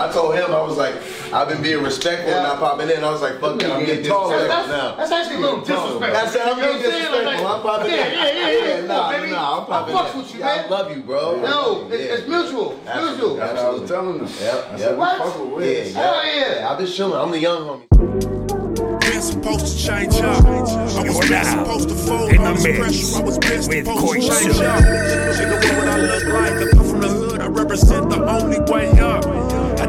I told him I was like, I've been being respectful and not popping in. I was like, fuck it, I'm getting disrespectful That's, now. that's actually a little disrespectful. That's it. I'm You know getting what? Like, disrespectful. I'm popping yeah, in. Yeah, yeah, yeah. Yeah, nah, baby. nah, I'm popping I fucks in. with you, Yeah, man. I love you, bro. No, it's, Yeah. it's mutual. It's mutual. Absolutely. That's what I was telling them. Yep, yep. What? Yeah, yeah. Hell yeah. I've been chilling. I'm the young homie. been supposed to change up. I was You're been now supposed to fold in the mix pressure. I was been with supposed to change Silk. up. Nigga, what I look like? I come from the hood. I represent the only way up.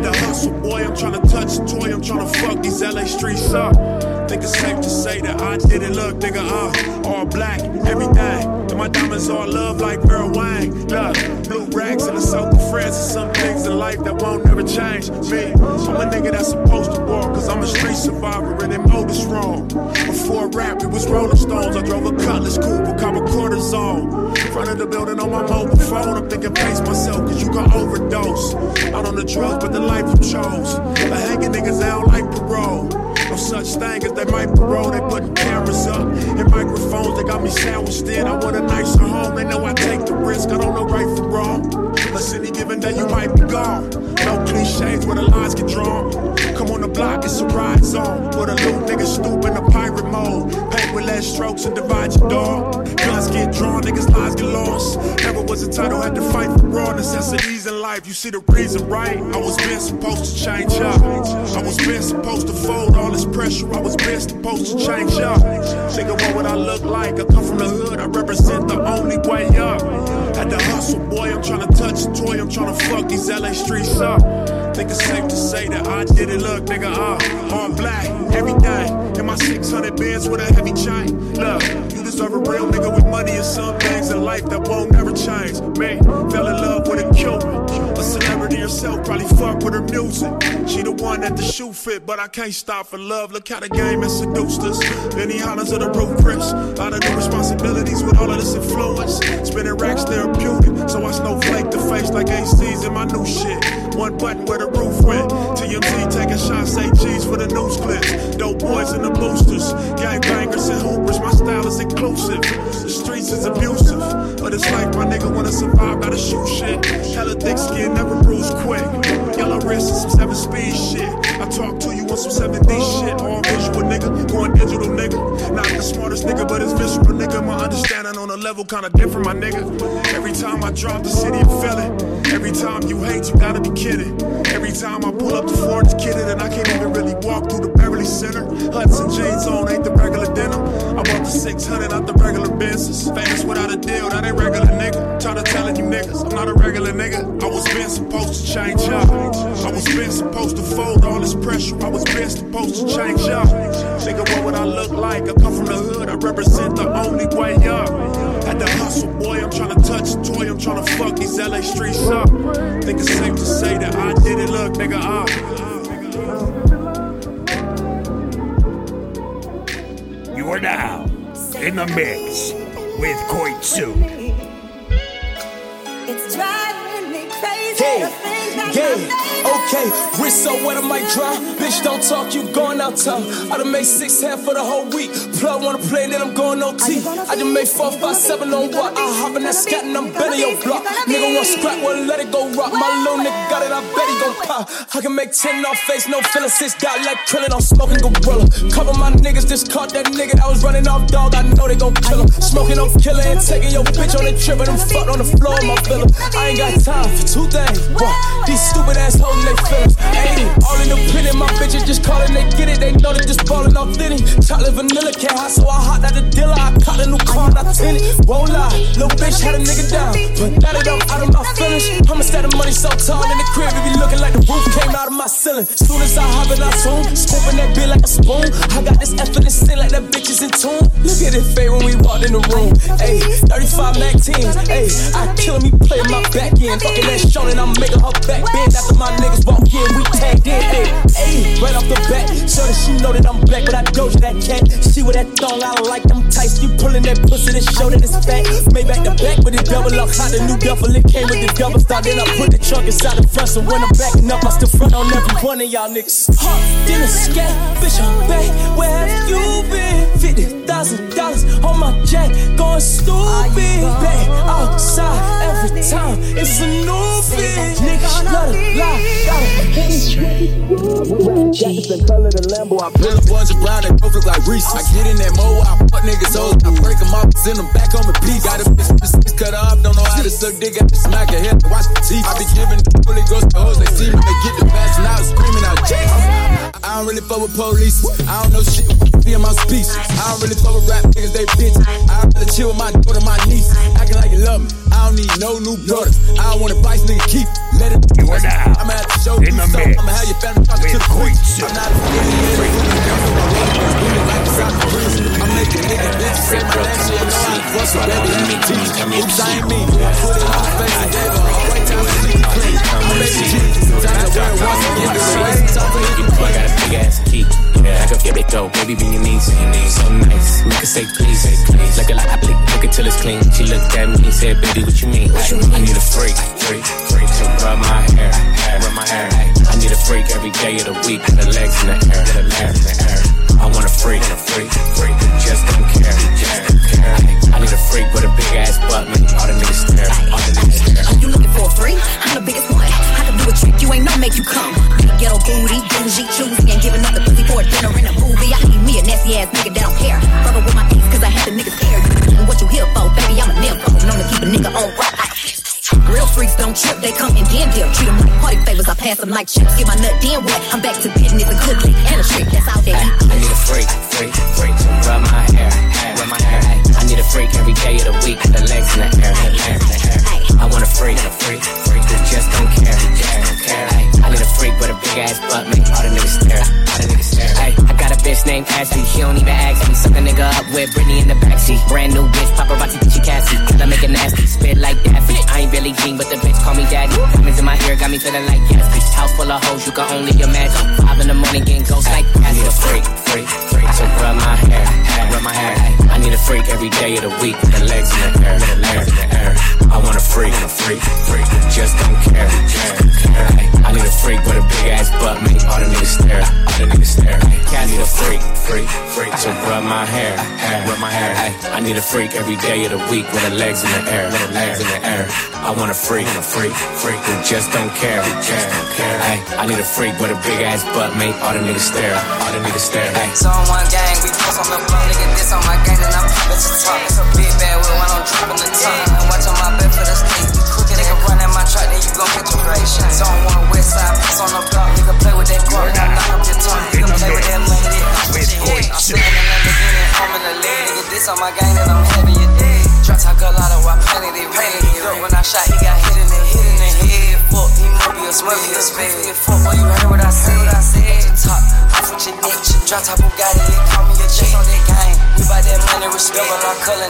To hustle, boy. I'm trying to touch a toy. I'm trying to fuck these LA streets up. Think it's safe to say that I did it. Look, nigga, uh, all black, everything. And my diamonds all love like Vera Wang. Look, blue rags in the south of France. And some things in life that won't never change. Me, I'm a nigga that's supposed to walk. Cause I'm a street survivor and know this wrong. Before rap, it was Rolling Stones. I drove a Cutlass coupe, a cop a quarter zone. Front of the building on my mobile phone. I'm thinking pace myself, cause you can overdose. Out on the drugs, but the life you chose. But hanging niggas out like parole. Such thing as they might parole. They putting cameras up and microphones. They got me sandwiched in. I want a nicer home. They know I take the risk. I don't know right from wrong. Plus, any given day you might be gone. No cliches where the lines get drawn. Come on the block, it's a ride zone. Where the loot niggas stoop in a pirate mode. Paint with less strokes and divide your dog. Guns get drawn, niggas' lives get lost. Never was entitled, had to fight for raw necessities in You see the reason, right? I was been supposed to change up. I was been supposed to fold all this pressure. I was been supposed to change up. Nigga, what I look like? I come from the hood, I represent the only way up. Had to hustle, boy. I'm trying to touch the toy. I'm trying to fuck these LA streets up. Think it's safe to say that I did it. Look, nigga, uh, all black, everything. In my 600 bands with a heavy chain. Look, you deserve a real nigga with money and some things in life that won't never change. Me, fell in love with a Cuban. Herself, probably fuck with her music. She the one that the shoe fit, but I can't stop for love. Look how the game has seduced us. Benny hollers of the roof, Chris. Lot of new responsibilities with all of this influence. Spinning racks therapeutic, so I snowflake the face like ACs in my new shit. One button where the roof went. TMZ taking shots, say G's for the news clips. Dope boys and the boosters. Gang bangers and hoopers, my style is inclusive. The streets is abusive, but it's like my nigga wanna survive, gotta shoot shit. Hella thick skin, never bruise quick. Wrist some seven speed shit. I talk to you on some 7D shit. All visual nigga, going digital nigga. Not the smartest nigga, but it's visceral nigga. My understanding on a level kinda different, my nigga. Every time I drop the city, I feel it. Every time you hate, you gotta be kidding. Every time I pull up to Florence kidded and I can't even really walk through the Beverly Center. Hudson jeans on, ain't the regular denim. I bought the 600 out the regular business. Famous without a deal, that ain't regular nigga. Tired of telling you niggas, I'm not a regular nigga. I was been supposed to change up. I was been supposed to fold all this pressure. I was been supposed to change up. Nigga, what would I look like? I come from the hood, I represent the only way up. Had to hustle, boy, I'm trying to touch the toy, I'm trying to fuck these LA streets up. Think it's safe to say that I did it, look, nigga, uh. You are now in the mix with Koitsu. It's driving okay K. Wrist so wet, I might dry. Bitch, don't talk, you gone out tough. I done made six half for the whole week. Plug wanna play, then I'm going tea I done made four, five, seven on what? I hop in that scat and I'm better your block. Nigga want scrap, well, let it go rock. My little nigga got it, I bet he gon' pop. I can make 10 off face, no feeling. Six dot like Krillin, I'm smoking gorilla. Cover my niggas, just caught that nigga that was running off dog. I know they gon' kill him. Smoking off killer and taking your bitch on a trip and I'm fucked on the floor of my villa. I ain't got time for two things. These stupid ass hoes feelings. Ayy, all independent, my bitches just callin', they get it. They know they just ballin' off Denny. Chocolate vanilla can't hot, so I hot out the dealer. I caught a new car and I tin it. Won't lie, little bitch had a nigga down. But now that I'm out of my feelings, I'ma stack the money so tall in the crib. It be looking like the roof came out of my ceiling. Soon as I hop in, I tune. Scooping that bitch like a spoon. I got this effort and sin like that bitch is in tune. Look at it fade when we walked in the room. Ayy, 35 Mac 10s. Ayy, I killin' me playing my back end. Fucking that short and I'm making her back bend. After my niggas walk in, we tagged in. Ayy, right off the bat. So that she know that I'm back, but I doja that cat. See with that thong, I like them tights. You pulling that pussy to show that it's fat. Made back the back with the double up. How the new duffel, it came with the double star. Then I put the trunk inside the front. So when I'm backing up, I still front on every one of y'all niggas. Hot dinner skate, bitch, I'm back. Where have you been? Fifty thousand dollars on my jack, going stupid. Back outside every time, it's a new fit. Niggas love to lie, Jackets the color the Lambo, I Little ones are brown and look like Reese. I get in that mo, I fuck niggas old. I break them up, send them back on the piece. Got a bitch with cut off, don't know how to suck dick, got to smack her head, watch the teeth. I be giving the Holy Ghost to hoes, they see me, they get the pass, and I was screaming out, Jesus. I don't really fuck with police, I don't know shit, be in my speech. I don't really fuck with rap niggas, they bitch. I rather chill with my daughter, my niece, acting like you love me. I don't need no new brothers. I don't want advice, nigga, keep let it. You are now I'ma have to show you something. mix I'ma have your family talking to the queen. Queen I'm not a I'm making niggas bitches say my name, she ain't know how to fuck, so baby, let me teach. Oops, I ain't mean. Put it on the face and gave to do the I got a big ass key. Yeah, I get baby. So nice, make her say please. Look it till it's clean. She looked at me and said, baby, what you mean? I need a freak, freak, freak rub my hair, rub my hair. I need a freak every day of the week. The legs in the air, the legs in the air. I want freak, freak, freak, just don't care, just don't. I need a freak with a big ass butt, man. All the niggas stare, all the niggas stare. You looking for a free? I'm the biggest one. I can do a trick, you ain't no make you come. Big ghetto booty, bougie, choosy, and giving up the pussy for a dinner in a movie. I need me a nasty ass nigga that don't care. Brother with my ex, cause I had the niggas scared. And what you here for, baby? I'm a nympho. Known to keep a nigga on rock. Real freaks don't trip, they come in then dip. Treat them like party favors, I pass them like chips. Get my nut then wet. I'm back to business, a good and a trick. That's all they Ay. I need a freak, freak, freak to rub my hair, a freak every day of the week. The legs in the air, the legs in the air. I want a freak, a freak, freak who just don't care, just don't care. I need a freak with a big ass butt, make all the niggas stare, all the niggas stare. Ay, I got a bitch named Ashley, she don't even ask me. Suck a nigga up with Britney in the backseat. Brand new bitch, paparazzi, bitchy Cassie. I make it nasty, spit like Daffy. I ain't Billie Jean, but the bitch call me daddy. Diamonds in my ear got me feeling like Gatsby. House full of hoes, you can only imagine. Five in the morning, getting ghosts like I need a freak, freak, freak to rub my hair, hair, rub my hair. I need a freak every day of the week. With the legs in the air, with the legs in the air. I want a freak, a freak, freak just don't care, don't care. I need a freak with a big ass butt, make all the niggas stare, all the niggas stare. I need a freak, freak, freak to rub my hair, hair, rub my hair. I need a freak every day of the week with the legs in the air, with the legs in the air. I want a freak, a freak, freak who just don't care, just don't care. I need a freak with a big ass butt, make all the niggas stare, all the niggas stare. So on one gang, we post on the floor, nigga, this on my gang, and I'm poppin' to top. It's a big bad with one on drop on the tongue. And watch on my bed for the crooked, nigga, run in my truck, then you gon' get your ration. So on one west side, pass on the block, nigga, play with that guap, and knock up your tongue. Nigga, play with that money, that With shit. Queen I'm sitting in Lamborghini, I'm in the leg, nigga, this on my gang, and I'm heavy, you dig? Drop talk a lot of why painted it red. Look, when I shot, he got hit in the hit in the head. Fuck, he must be a smurf, he a spade. Fuck, boy, you heard what I said. What I said. The top, off with your neck. Drop top Bugatti, call me a chase on that game. Buy that money,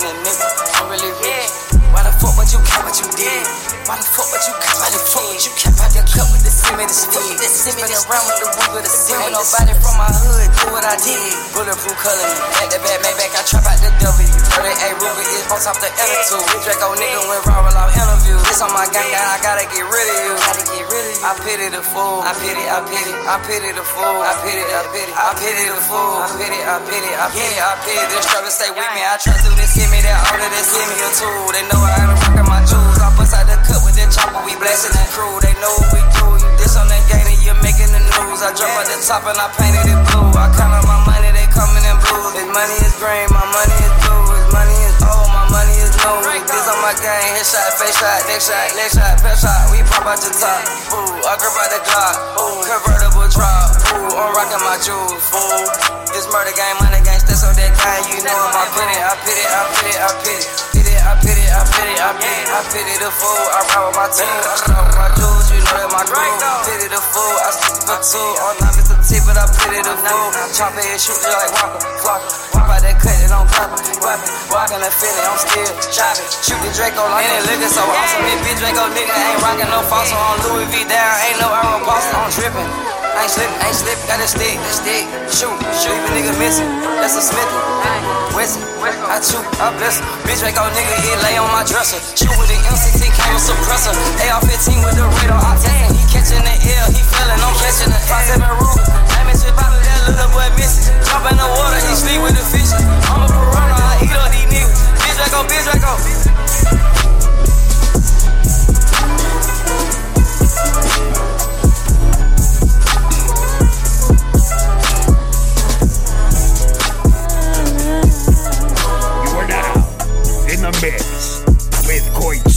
it, nigga. I'm really rich. Why the fuck would you cap what you did? Why the fuck would you cap? Why the fuck would you cap out the cup with the cement and speed? That cement around with the weed with the. Ain't nobody from my hood do what I did. Bulletproof color, back to back, make back, I trap out the W. 38 Ruger is on top the attitude. Draco oh, nigga went viral off interview. This on my gang, I gotta get rid of you. Gotta get rid of you. I pity the fool. I pity, I pity, I pity the fool. I pity, I pity, I pity the fool. I pity, I pity, I pity, I pity. This struggle stay with me. I trust through this, give me that order, this give me a tool. They know I ain't rocking my jewels. I bust out the cut with that chopper, we blasting the crew. They know what we do. You this on that game and you're making the news. I drop out the top and I painted it blue. I count up my money, they coming in blue. His money is green, my money is blue. His money is old, my money is new. This on my game, headshot, face shot, neck shot, leg shot, pep shot. We pop out the top. Ooh, I grip out the Glock. Ooh, convertible drop. Ooh, I'm rocking my jewels. Ooh, this murder game, money game, that's on that guy. You know I'm I pity, I pity, I pity, I pity. Pity, I pity, I pity, I pity, I pity the fool. I ride with my team, I start with my jewels. You know that my crew. Pity the fool, I stick for two. On not Mr. T, but I pity the fool. Chop it, and shoot you like Walker, Flocker. Walk out that cut, it on pop, weapon. Walking the feeling, I'm still chopping. Shoot the Draco like it looking so awesome. This bitch Draco nigga ain't rocking no fossil on Louis V down. Ain't no arrow Boston, I'm tripping. Ain't slipping, ain't slipping, got a stick, a stick. Shoot, shoot, even nigga missing. That's a Smithy. West. I chew, I bless. Bitch, make old nigga, it lay on my dresser. Shoot with the MCT camera suppressor. AR 15 with the radar octane. He catching the L, he feeling, I'm catching the Five seven ruler. Damage just poppin' that little boy missing. Jump in the water, he sleep with the fishes. I'm a piranha, I eat all these niggas. Bitch, like on, bitch, like on.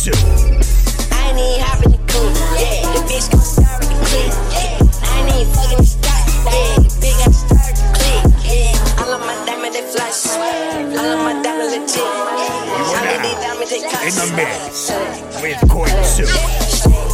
suit. I ain't hopping the. Yeah, the bitch gon' start with the click. Yeah, I fucking the stock. Yeah, the start the click. Yeah, all of my diamonds they. All of my diamonds legit. Yeah, diamonds they. In the mix with Coin Soup.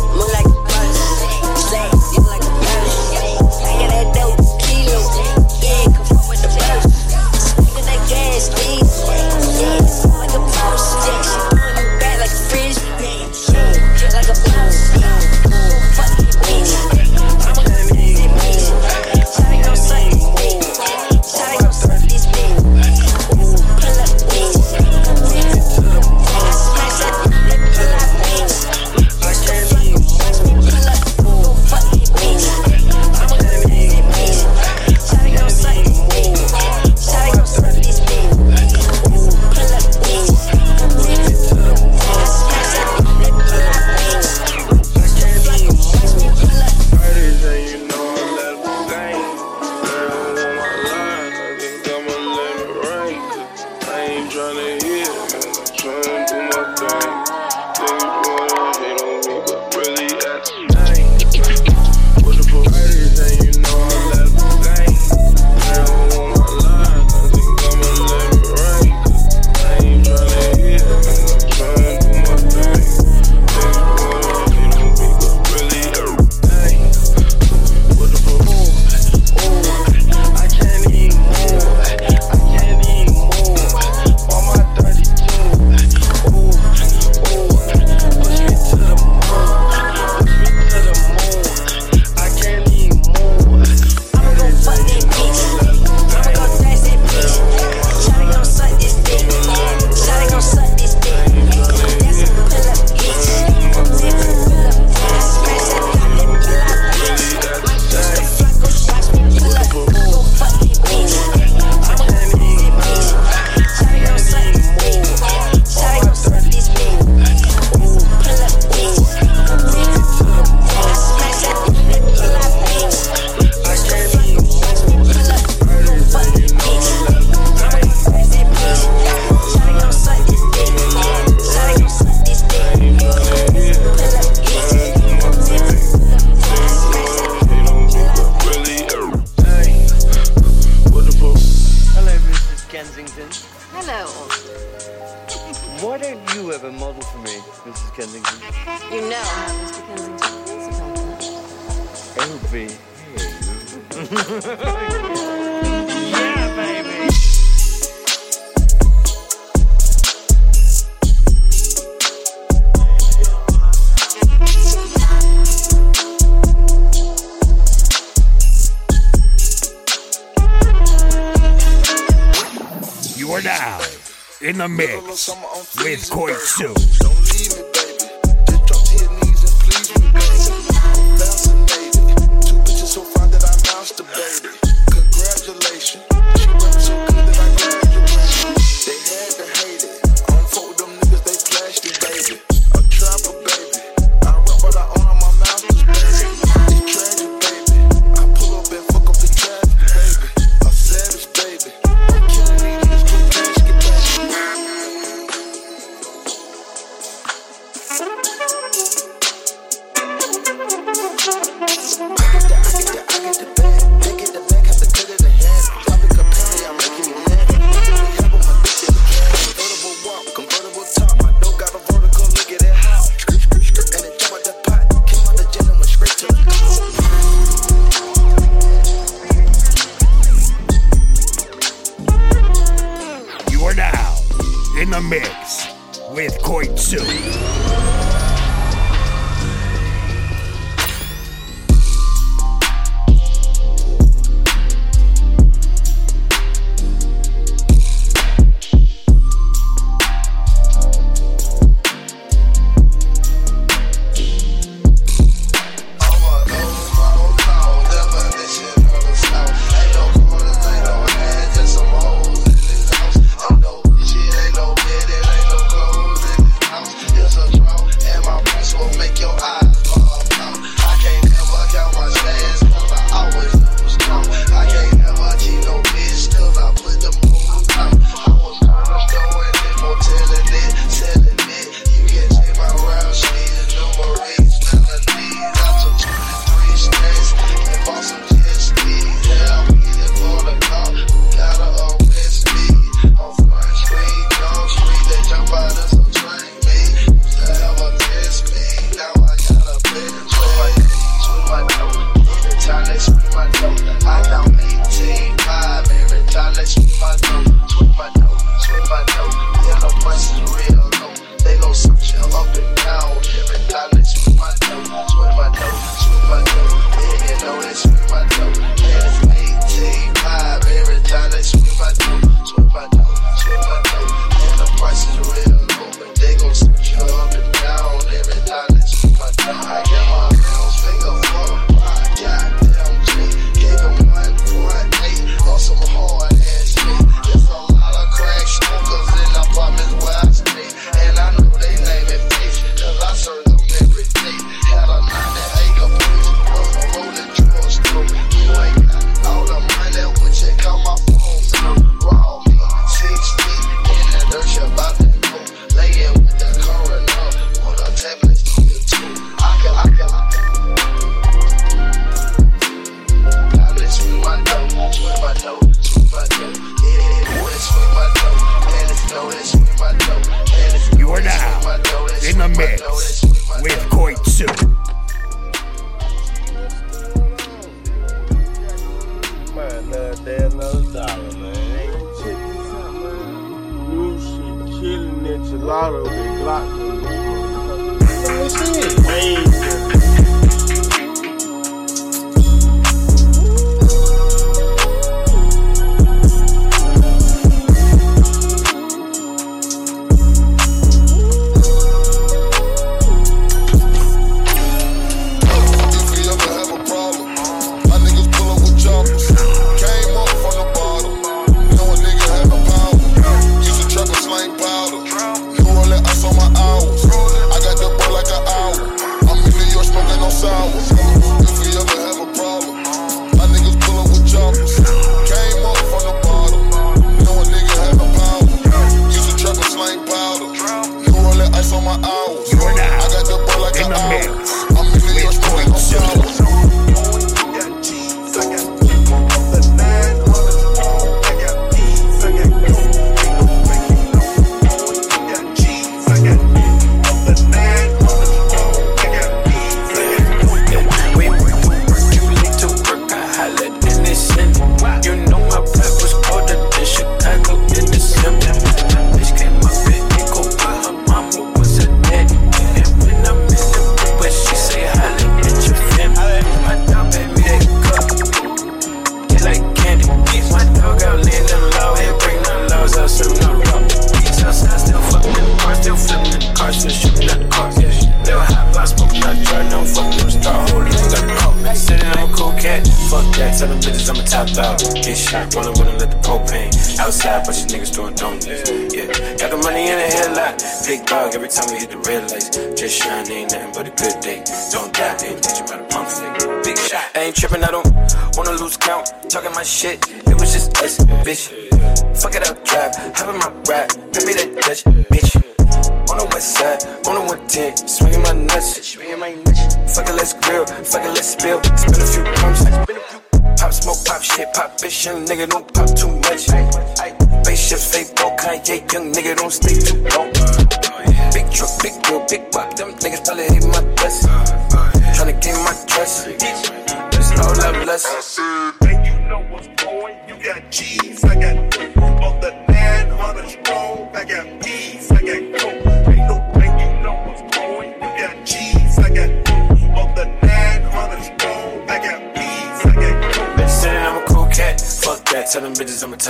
my dough. I don't team vibe every time they smoke my dough.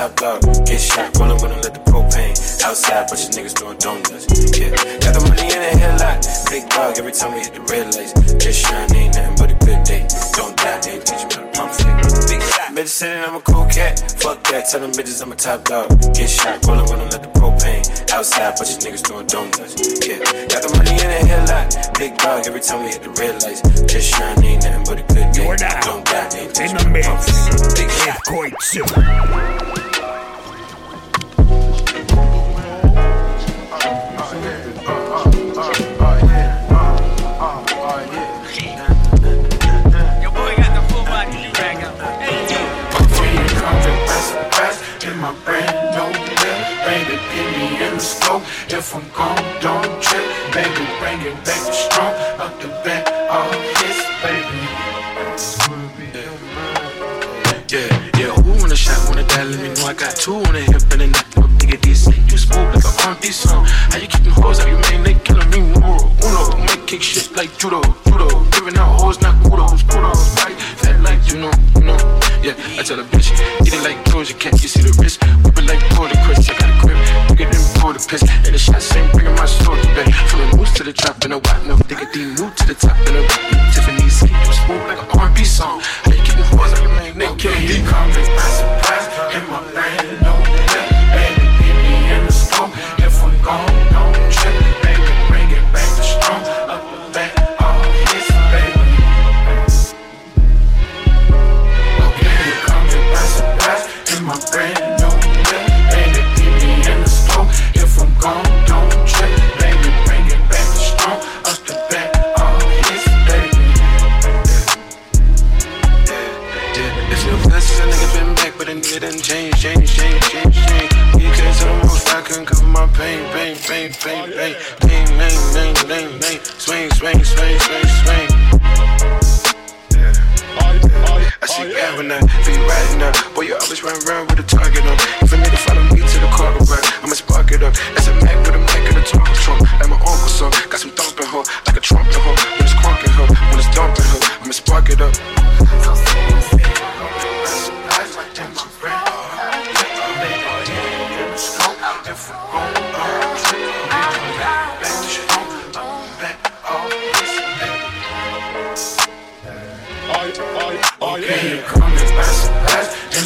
Top dog. Get shot, rollin' with them, let the propane. Outside, bunch of niggas doing donuts. Yeah, got the money in the headlight. Big dog every time we hit the red lights. Just shine, ain't nothing but a good day. Don't die, they ain't teach you about a pump stick. Big shot. Bitch said I'm a cool cat. Fuck that, tell them bitches I'm a top dog. Get shot, rollin' with them, let the propane. Outside, bunch of niggas doing donuts. Yeah, got the money in the headlight. Big dog every time we hit the red lights. Just shine, ain't nothing but a good day. Don't die, they ain't teach the about a pump stick. Big shot. Koitsu. If I'm gone, don't trip, baby, bring it back strong. Up the back, all this, baby. Yeah, yeah, who wanna shot, wanna die, let me know. I got two on the hip and a neck, no nigga, this you smooth like a R&B song. How you keep them hoes out, you man, they killing me, numero uno. Make kick shit like judo, judo. Giving out hoes, not kudos, kudos. Right, fat like you know, you know. Yeah, I tell a bitch, eat it like Georgia cat, you see the wrist, whip it like Border Chris, I got a grip, bigger than Border Piss, and the shots ain't bringing my story back. From the moose to the drop and a white milk, nigga D new to the top and a Tiffany's sleep, you smooth like an R&B song. How you them hoes out, you. Man, they killing pain, pain, pain, pain, pain. Pain, lane, lane, lane, lane. Swing, swing, swing, swing, swing. I see when I be riding up. Boy, you always run around with a target on. If a nigga follow me to the cargo ride, I'ma spark it up. That's a Mac with a Mac and a talking trunk. Like my uncle son, got some thumping her, like a trumpet her. When it's crunking her, when it's dumping her, I'ma spark it up.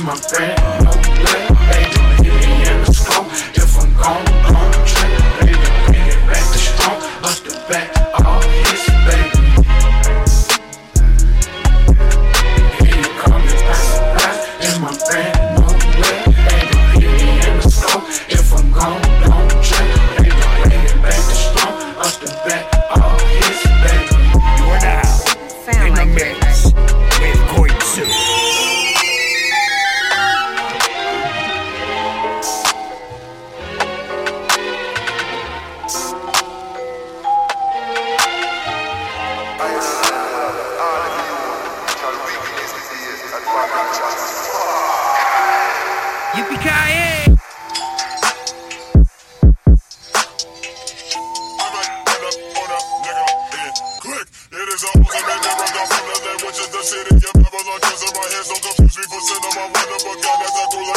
My brand hands don't confuse me for sending my run up a gun as I go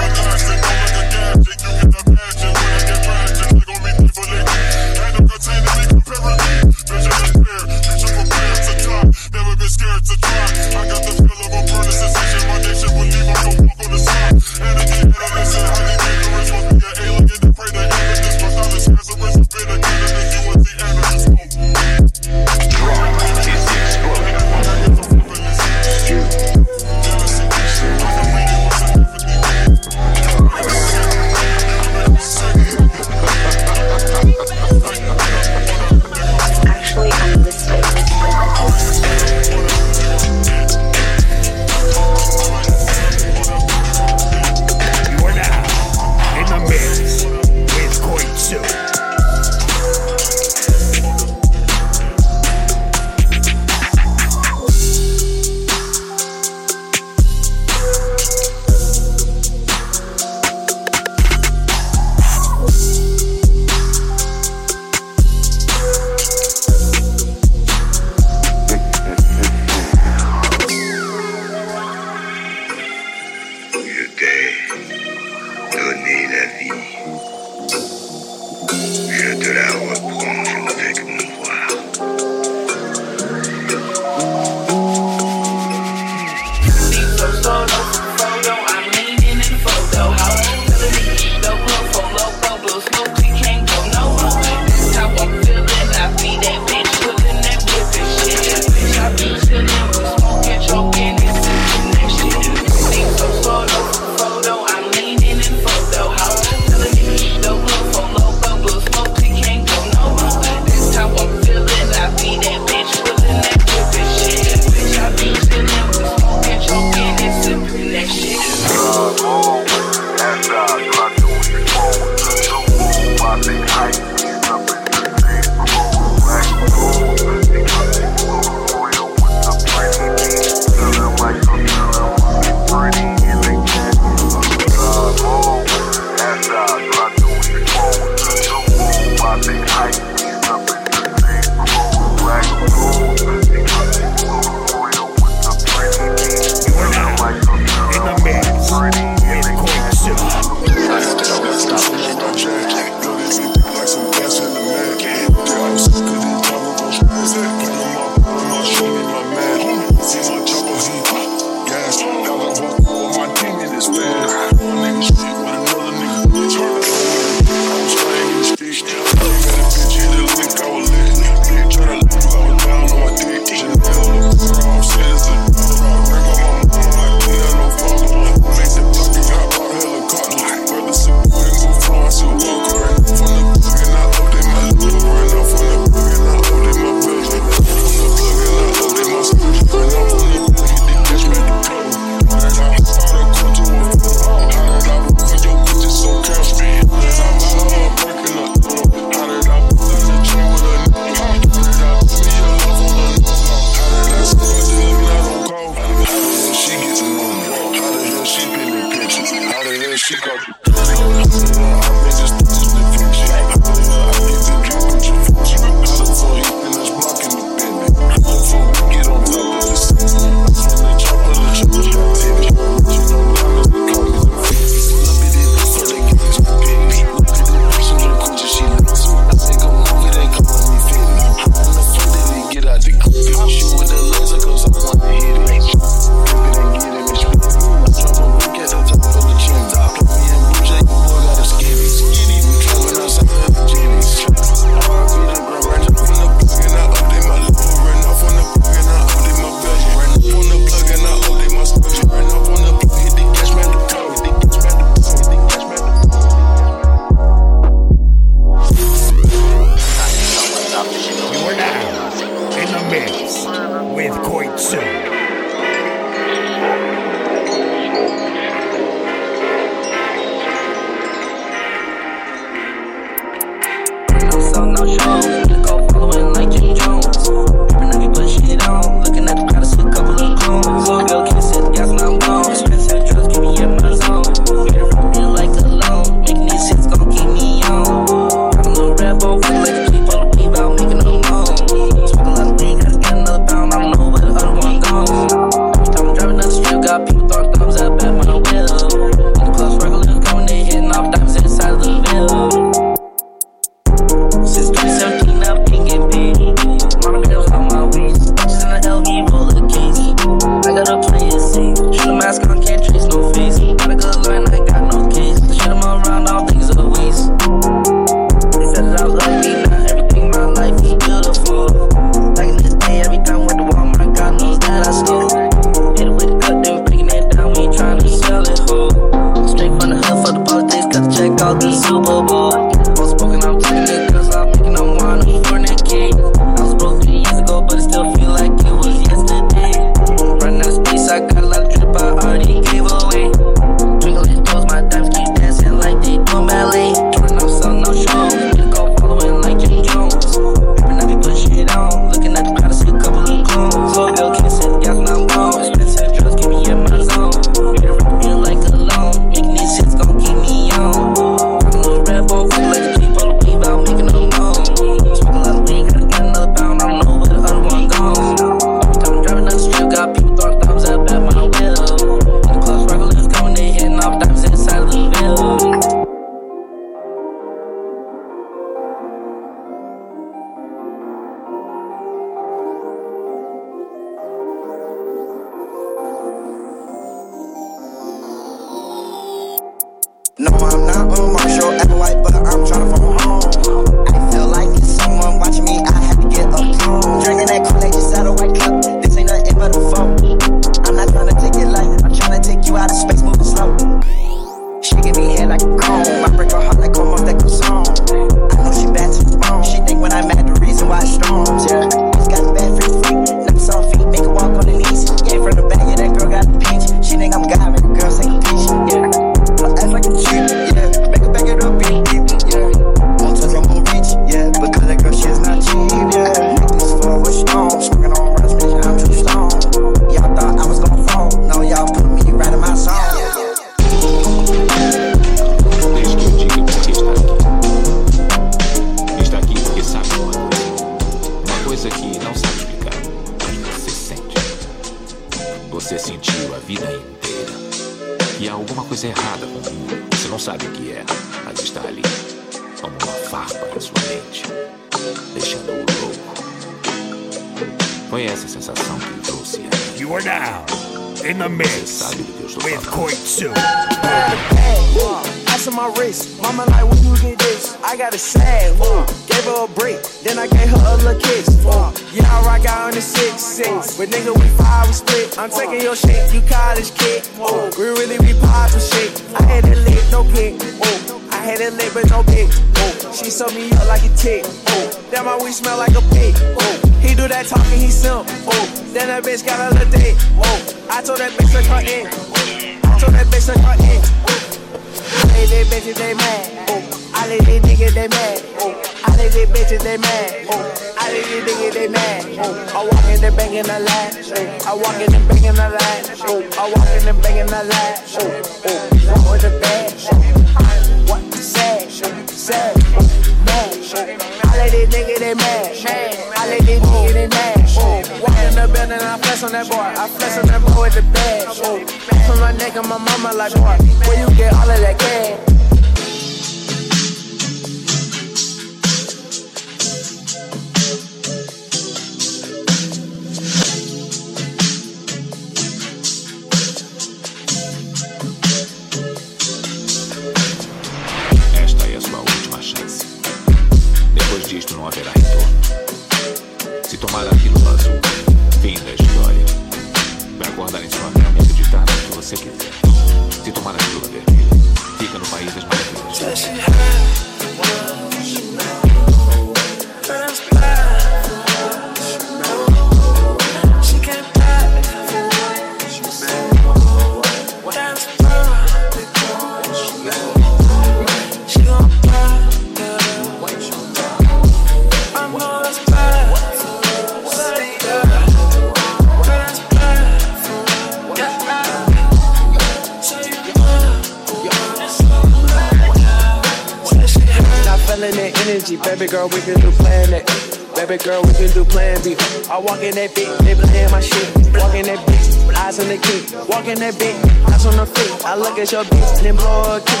hit your bitch, then blow a kick.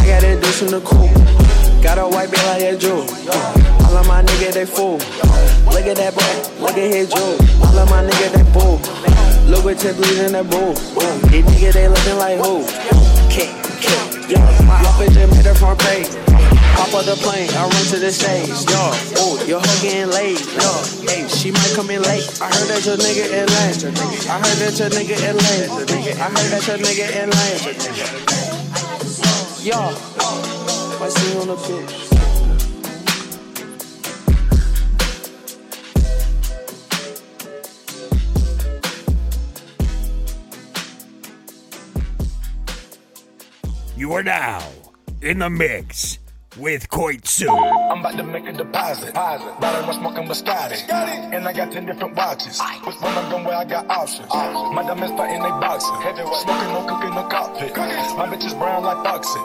I got a dish in the coop. Got a white bitch like a Jew. All of my niggas, they fool. Look at that boy, look at his Jew. All of my niggas, they bull. Look what tip in that bull. These niggas, they looking like who? Kick, kick, yo. My outfit just made her front page. Hop off the plane, I run to the stage, yo. Ooh, your hoe getting laid, yo. Hey, she might come in late. I heard that your nigga in I heard that your nigga in lane. I heard that your nigga in lane. Yo, I see you on the bitch. You are now in the mix with Koitsu. I'm about to make a deposit. deposit. Smoking And I got 10 different watches. Which one I'm where I got options. Aye. My diamonds fighting they boxing. Heavyweight. Smoking no cooking no cockpit. Cookies. My bitch is brown like boxing.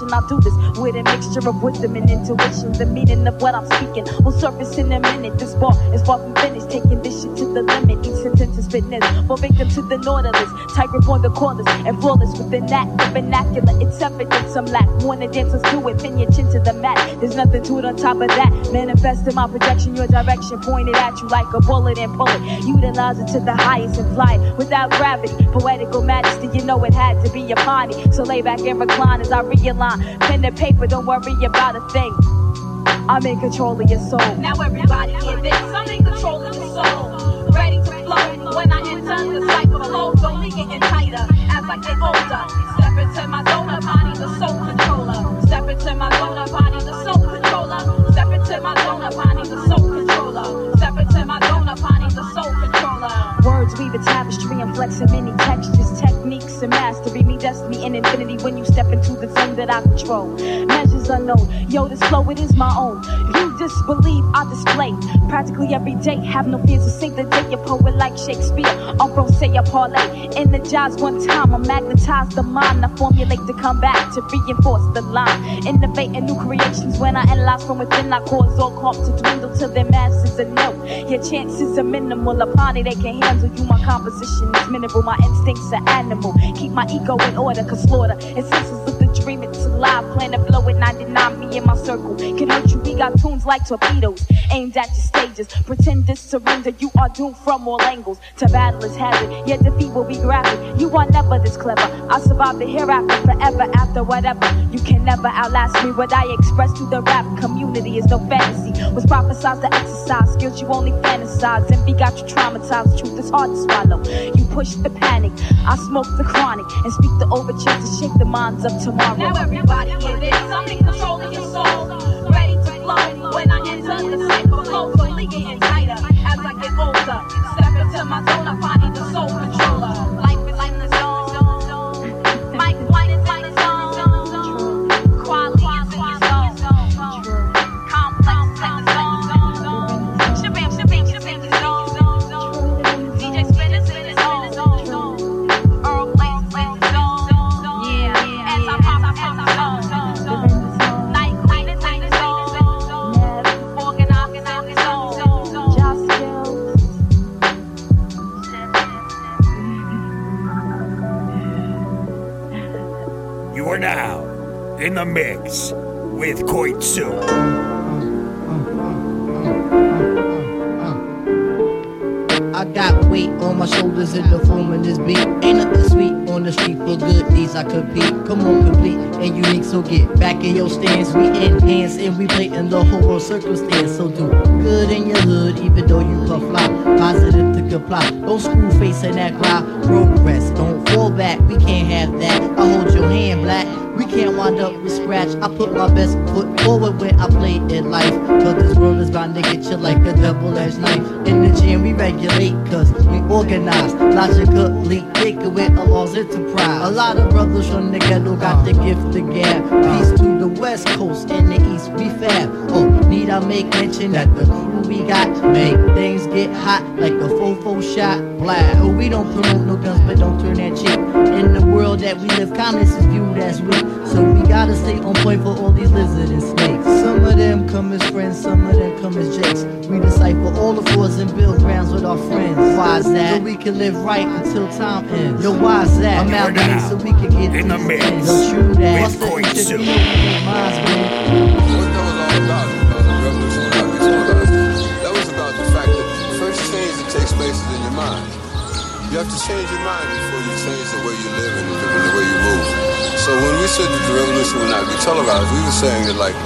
The transition. I do this with a mixture of wisdom and intuition. The meaning of what I'm speaking will surface in a minute. This bar is far from finished. Taking this shit to the limit. Each sentence is fitness. For victim to the nautilus. Tiger on the corners and flawless within that. The vernacular, it's evident some lack. Wanna dancers do it. Pin your chin to the mat. There's nothing to it on top of that. Manifest in my projection, your direction pointed at you like a bullet and pull it. Utilize it to the highest and fly it without gravity. Poetical majesty, you know it had to be a party. So lay back and recline as I realign. Pen and paper, don't worry about a thing. I'm in control of your soul. Now everybody get this. Have no fears to sing the day. A poet like Shakespeare. On say a parlay. Energize one time, I magnetize the mind. I formulate to come back to reinforce the line. Innovating new creations when I analyze from within. I cause all corp to dwindle to their masses and no. Your chances are minimal. Upon it, they can handle you. My composition is mineral. My instincts are animal. Keep my ego in order, cause slaughter is senseless of the dream. It's alive. Plan to blow at 99. Me in my circle can hurt you. We got tunes like torpedoes aimed at your stages. Pretend to surrender. You are doomed from all angles. To battle is hazard. Yet defeat will be graphic. You are never this clever. I survive the hereafter, forever after whatever. You can never outlast me. What I express to the rap community is no fantasy. Was prophesized to exercise skills you only fantasize. Envy got you traumatized. Truth is hard to swallow. You push the panic. I smoke the chronic and speak the overtures to shake the minds of tomorrow. Now everybody get this. I'm in control of your soul. Whole Yo, why's that? Amalgamate so we can get in the mix true that. with Koitsu. Minds, man. What that was all about, the revolution that we that was about the fact that the first change that takes place is in your mind. You have to change your mind before you change the way you live and the, the way you move. So when we said that the revolution would not be televised, we were saying that like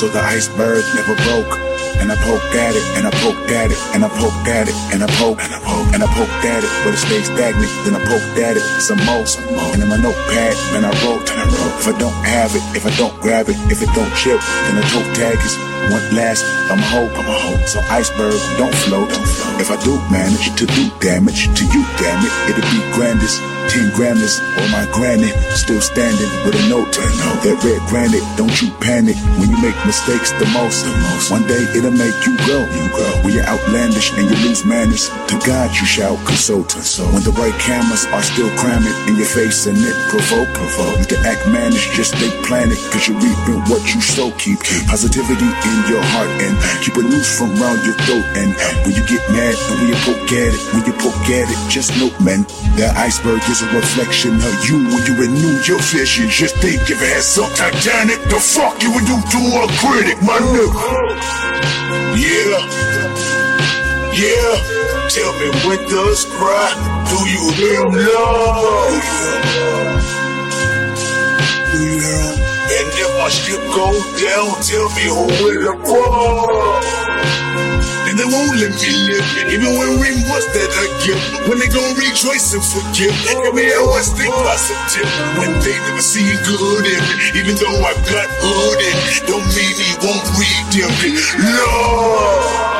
So the iceberg never broke. and I poked at it, and I poked at it, and I poked at it, and I poked, and I poked, and I poked at it, but it stayed stagnant. Then I poked at it some more, some more. And in my notepad, then I wrote, I wrote. If I don't have it, if I don't grab it, if it don't chip, then the toe tag is one last. I'm a hope, I'm a hope. So iceberg, don't float, don't float. If I do manage to do damage to you, damn it, it'll be grandest. 10 grammars or my granny still standing with a note that red granite don't you panic. When you make mistakes the most the most. One day it'll make you grow. You grow. When you're outlandish and you lose manners. To god you shall consult so when the right cameras are still cramming in your face and it provoke provoke. To act mannish just stay planted. Cause you're reaping what you sow. Keep positivity in your heart and keep it loose from around your throat. And when you get mad and when you poke at it when you poke at it just note man that iceberg is a reflection of you when you renew your vision. Just think if it had some Titanic, the fuck you would do to a critic, my nigga. Yeah, yeah. Tell me when does cry? Do you hear love? Do you hear? And if my ship go down, tell me who will fall? And they won't let me live. Even when we must that I When they gon' rejoice and forgive. Give me that one thing positive. When they never see good in me. Even though I've got it. Don't mean he won't redeem it. Lord.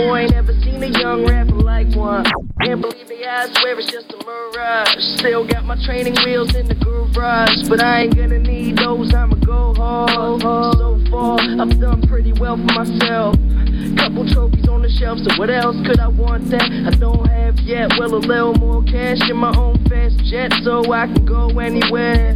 I. Ain't never seen a young rapper like one. Can't believe it, eyes swear it's just a mirage. Still got my training wheels in the garage, but I ain't gonna need those. I'ma go hard. So far, I've done pretty well for myself. Couple trophies on the shelf, so what else could I want that I don't have yet? Well, a little more cash in my own fast jet, so I can go anywhere,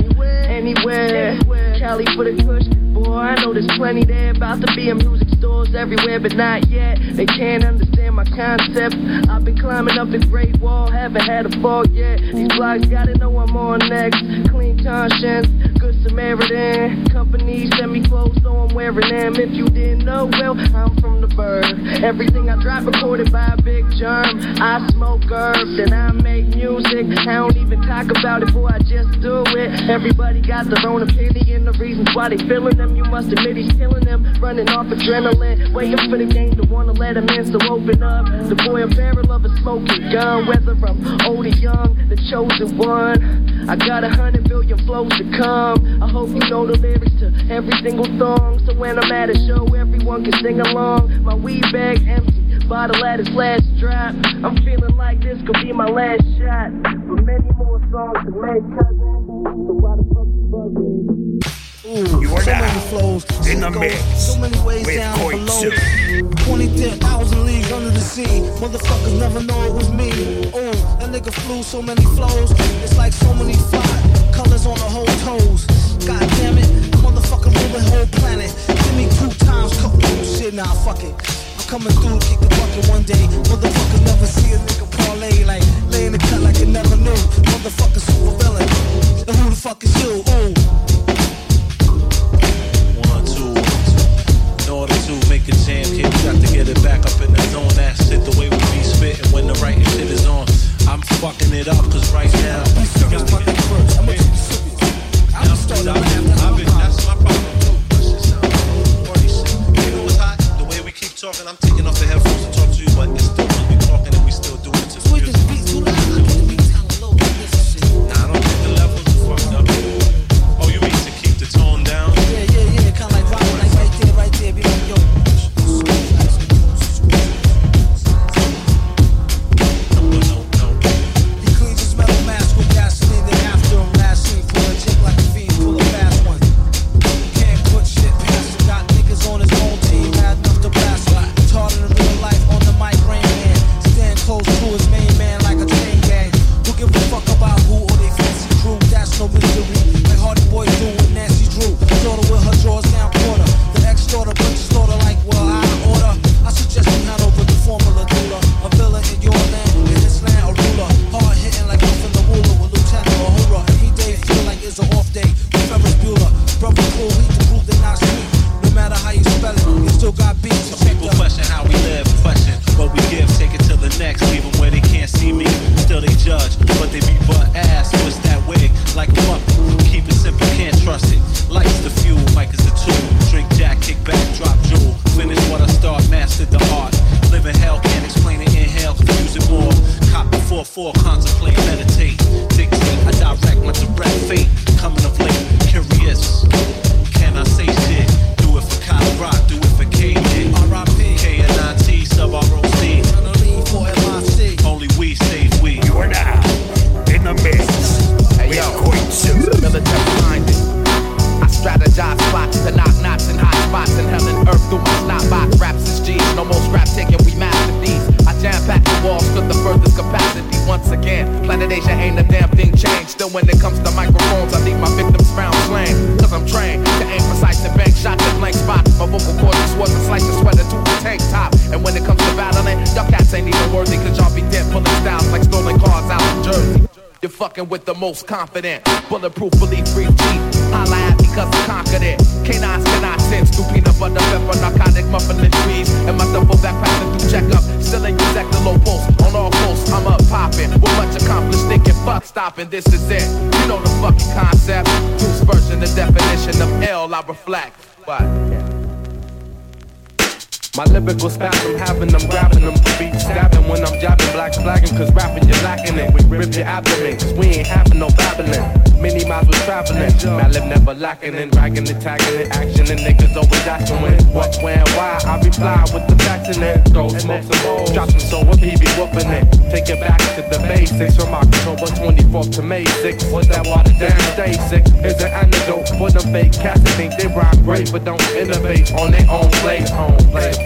anywhere. Cali for the push, boy. I know there's plenty there. About to be a music everywhere, but not yet. They can't understand my concept. I've been climbing up the Great Wall, haven't had a fall yet. These blogs gotta know I'm on next. Clean conscience, good Samaritan. Company send me clothes, so I'm wearing them. If you didn't know, well, I'm from the bird. Everything I drop recorded by a big germ. I smoke herb, and I make music. I don't even talk about it, boy, I just do it. Everybody got their own opinion, the reasons why they feeling them. You must admit he's killing them, running off adrenaline, waiting for the game to wanna let him in. So open up, the boy a barrel of a smoking gun. Whether I'm old or young, the chosen one. I got a hundred billion flows to come. I hope you know the lyrics to every single song. So when I'm at a show, everyone can sing along. My weed bag empty, bottle at its last drop. I'm feeling like this could be my last shot. But many more songs to make, cousin. So why the fuck you bugging? You are so now many flows, in the mix so many ways with down Koitsu. below. 20,000 leagues under the sea. Motherfuckers never know it was me. Oh, that nigga flew so many flows. It's like so many fly colors on the whole toes. God damn it, motherfucker rule the whole planet. Give me two times, couple shit, nah, fuck it. I'm coming through, kick the bucket one day. Motherfuckers never see a nigga parlay like lay in the cut like you never knew. Motherfucker super villain. And who the fuck is you? Ooh. Fucking it up, cause right now. You got to first. I'm gonna that's confident, bulletproof, belief free G. Holla at me cause I conquered it. Canines cannot sense through peanut butter, pepper, narcotic, muffin and trees. And my double back passing through checkup. Still ain't exact the low post. On all coasts, I'm up popping. With much accomplished thinking, fuck stopping, this is it. You know the fucking concept. Bruce version, the definition of L, I reflect. What? My lyrical spasm lacking in dragging and tagging in action and niggas always asking when what when why. I reply with the facts in it. Throw smoke some more. Drop some soul with PB whooping it. Take it back to the basics. From October 24th to May 6th was that water down stay sick. Is an antidote for them fake cats that think they rhyme great but don't innovate on their own plate on plate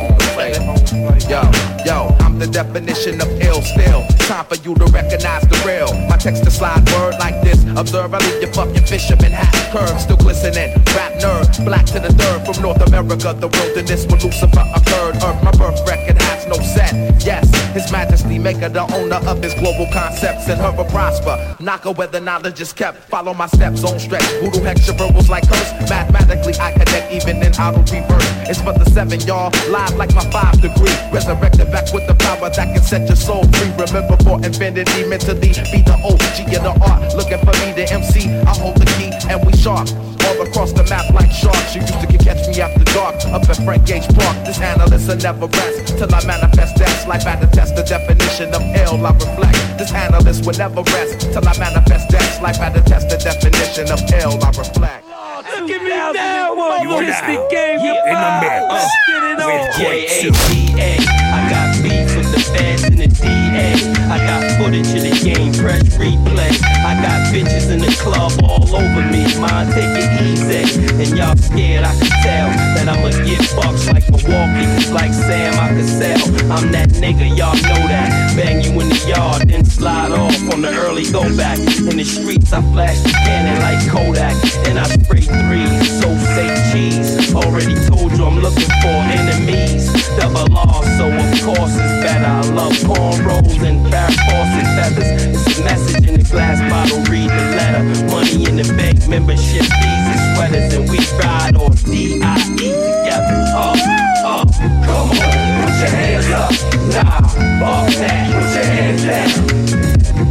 Yo, yo, I'm the definition of ill still. Time for you to recognize the real. My text to slide word like this. Observe, I leave your fucking fisherman hat curve still glistening. Rap nerd, black to the third from North America. The wilderness where Lucifer occurred. Earth, my birth record has no set. Yes, His Majesty maker, the owner of his global concepts and her will prosper. Knocker where the knowledge is kept. Follow my steps on stretch. Voodoo hextra verbals like curse. Mathematically, I connect even in auto reverse. It's for the seven, y'all. Live like my five degree. Resurrected back with the power that can set your soul free. Remember for infinity, mentally be the OG of the art. Looking for me, the MC. I hold the key and we sharp. All across the map like sharks. You used to catch me after dark up at Frank Gage Park. This analyst will never rest till I manifest death. Life at the test, the definition of ill. I reflect. This analyst will never rest till I manifest death. Life at the test, the definition of ill. I reflect. Look at me now, You are now game. in the mix Uh, with on. Koitsu. J-A-T-A. I beef with the DA. I got footage of the game, press replay. I got bitches in the club all over me. Mine take it easy. And y'all scared, I can tell that I'ma get bucks like Milwaukee. Like Sam, I can sell. I'm that nigga, y'all know that. Bang you in the yard, then slide off on the early go back. In the streets, I flash the cannon like Kodak. And I spray threes, so say cheese. Already told you I'm looking for enemies. Double R, so of course it's better. I love cornrows and Farrah Fawcett feathers. It's a message in a glass bottle, read the letter. Money in the bank, membership fees and sweaters. And we ride on D-I-E together. Up, up, come on, put your hands up. Nah, fuck that, put your hands down.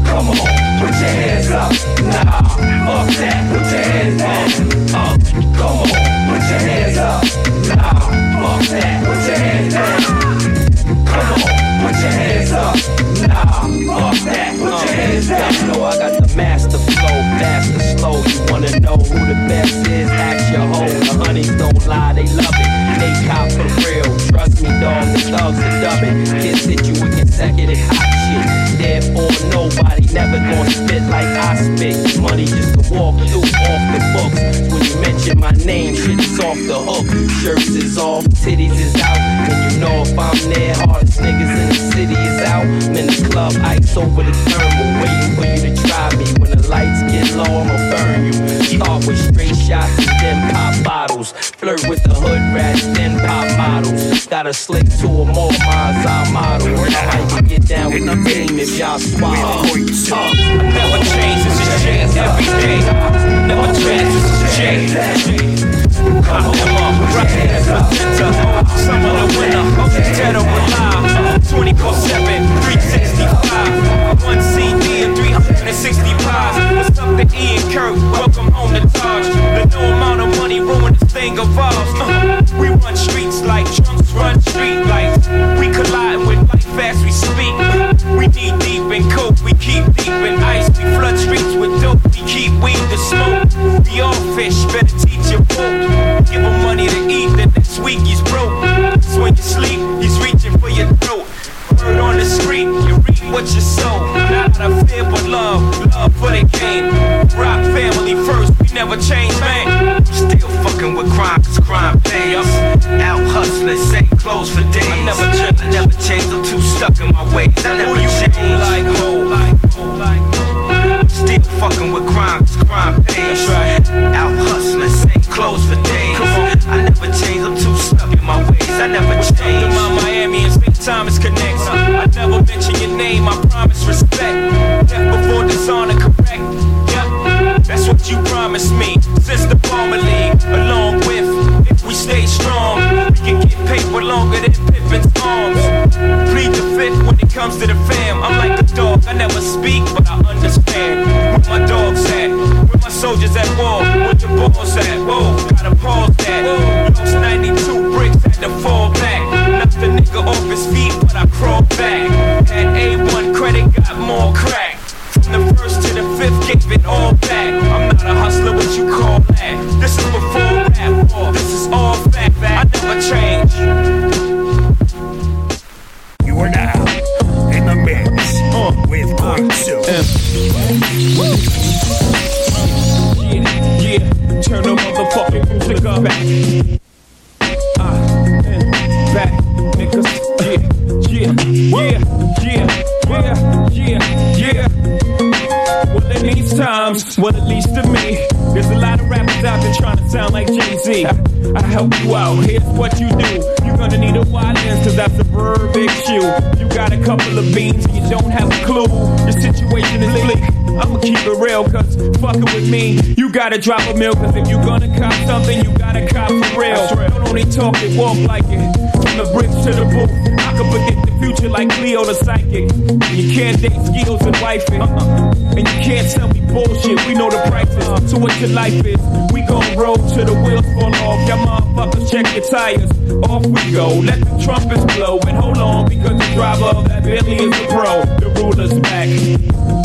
Come on, put your hands up. Nah, fuck that, put your hands down. Up, come on, put your hands up. Nah, fuck that, ice over the thermal, waiting for you to try me. When the lights get low, I'ma burn you. Start with straight shots and then pop bottles. Flirt with the hood rats, then pop models. Got a slick to a more minds eye model. I can get down with the team if y'all swallow. Thing of ours. I never change, I'm too stuck in my ways. I never change. Like ho, like ho, like ho. Still fucking with crime, cause crime pays. Out hustling, same clothes for days. I never change, I'm too stuck in my ways. I never change. To my Miami and St. Thomas connects. I never mention your name, I promise respect. Death before dishonor, correct. Yep, that's what you promised me. Since the Palmer comes to the fam. I'm like a dog, I never speak, gotta drop a mill, cause if you gonna cop something, you gotta cop for real. Don't only talk it, walk like it. From the bricks to the booth, I can predict the future like Cleo the psychic. You can't date skills and wife it. Uh-uh. And you can't tell me bullshit, we know the prices. So what your life is, we gon' roll till the wheels fall off. Y'all motherfuckers check your tires. Off we go, let the trumpets blow. And hold on, because the driver of that Bentley is a pro. The ruler's back.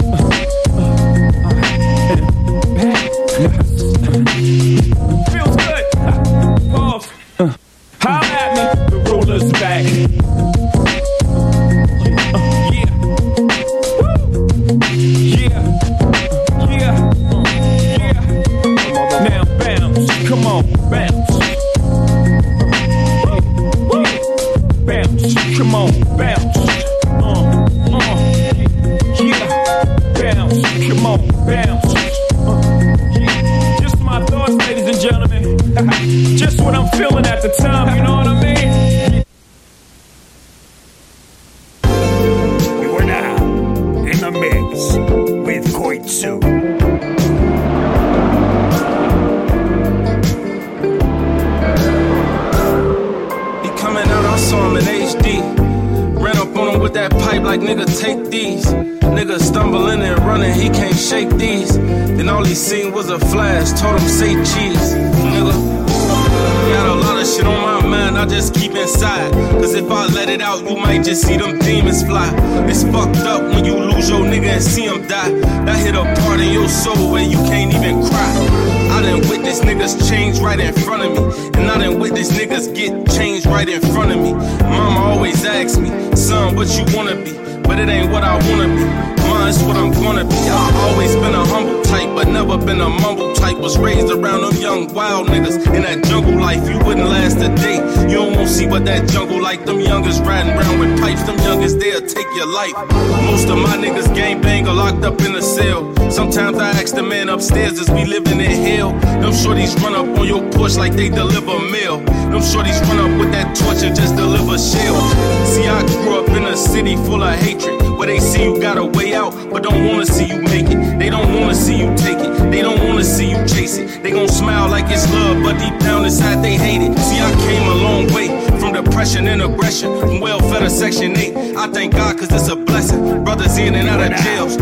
Upstairs, as we living in hell? Them shorties run up on your porch like they deliver mail. Them shorties run up with that torch and just deliver shells. See, I grew up in a city full of hatred. Where they see you got a way out, but don't wanna see you make it. They don't wanna see you take it. They don't wanna see you chase it. They gon' smile like it's love, but deep down inside they hate it. See, I came a long way from depression and aggression, from welfare to Section 8. I thank God cause it's a blessing. Brothers in and out of jails.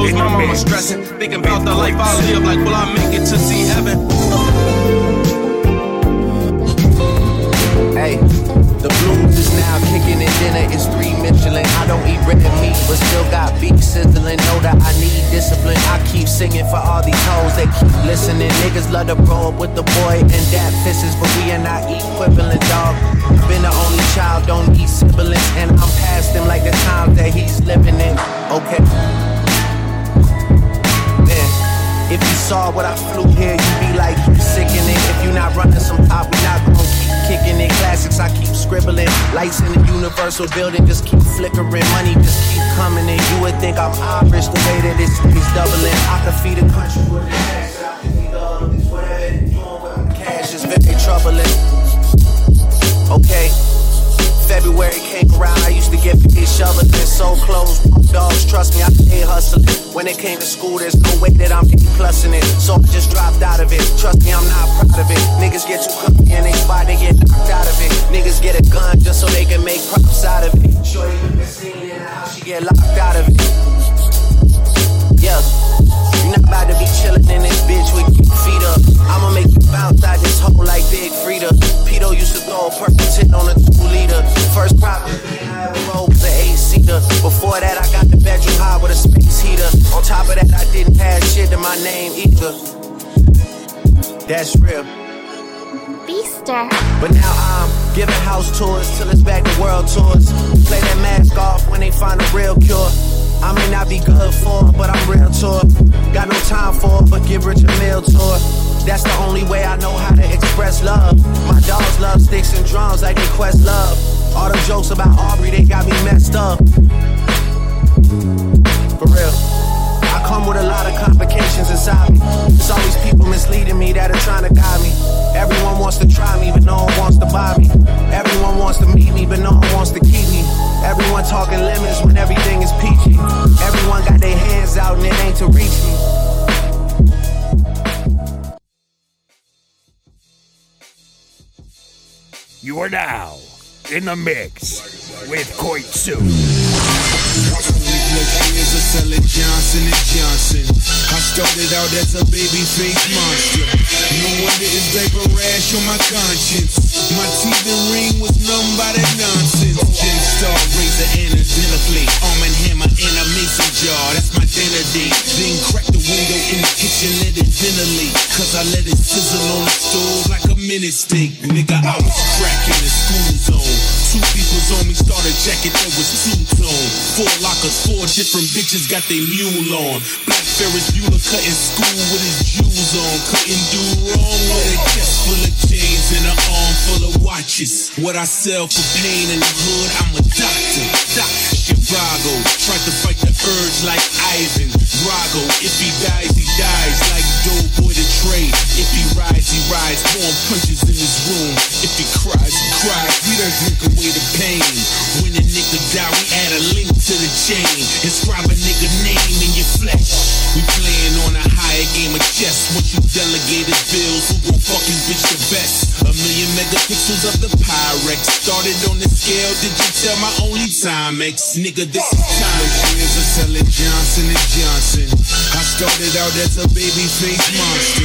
Lord knows my mama stressing. Thinking about the life I live, like, will I make it to see heaven? Hey, the blues is now kicking and dinner is three Michelin. I don't eat red meat, but still got beef sizzling. Know that I need discipline. I keep singing for all these hoes that keep listening. Niggas love to roll up with the boy and that fisses, but we are not equivalent, dog. Been the only child, don't need siblings, and I'm past him like the times that he's living in. Okay. Saw what I flew here, you'd be like, you sickening. If you not running some top, we not gonna keep kicking it. Classics, I keep scribbling. Lights in the universal building just keep flickering. Money just keep coming in. You would think I'm Irish the way that it's, it's doubling. I could feed a country with cash. I it's cash is very troubling. Okay. February came around, I used to get paid shoveling, so close. Dogs trust me, I stay hustling. When it came to school, there's no way that I'm plusing it. So I just dropped out of it. Trust me, I'm not proud of it. Niggas get too comfy in they spot, they get knocked out of it. Niggas get a gun just so they can make props out of it. Shorty been seen in how she get locked out of it. Yeah. You're not about to be chillin' in this bitch with your feet up. I'ma make you bounce out this hole like Big Freedia. Pito used to throw a purple tit on a two liter. First property I ever rolled was an eight seater. Before that, I got the bedroom high with a space heater. On top of that, I didn't have shit to my name either. That's real. Beaster. But now I'm giving house tours till it's back to world tours. Play that mask off when they find a real cure. I may not be good for it, but I'm real to it. Got no time for it, but give Rich a meal to it. That's the only way I know how to express love. My dogs love sticks and drums like they Questlove. All them jokes about Aubrey, they got me messed up. For real. I come with a lot of complications inside me. It's all these people misleading me that are trying to guide me. Everyone wants to try me, but no one wants to buy me. Everyone wants to meet me, but no one wants to keep me. Everyone talking lemons when everything is peachy. Everyone got their hands out and it ain't to reach me. You are now in the mix with Koitsu. I started out as a baby face monster. No wonder it's diaper rash on my conscience. My teeth and ring was numb by that nonsense. Star, razor, and a plate. Arm and hammer and a mason jar. That's my dinner date. Then crack the window in the kitchen, let it ventilate. Cause I let it sizzle on the stove like a minute steak. Nigga, I was cracking the school zone. Two people's on me, started jacket that was two-tone. Four lockers, four different bitches got they mule on. Black Ferris Bueller cutting school with his jewels on. Couldn't do wrong with a chest full of chains and an arm full of watches. What I sell for pain in the hood, I'm a doctor. Doctor Chicago. Tried to fight the urge like Ivan Drago. If he dies, he dies like Doughboy the trade. If he rides, he rides. Warm punches in his room. If he cries, he cries. We don't drink away the pain. When a nigga die, we add a link to the chain. Inscribe a nigga name in your flesh. We playing on a higher game of chess. Once you delegated bills, who gon' fuck his bitch the best? A million megapixels of the Pyrex. Started on the scale, did you tell my only time X? Nigga, this is time. Years of selling Johnson and Johnson. I started out as a baby face monster.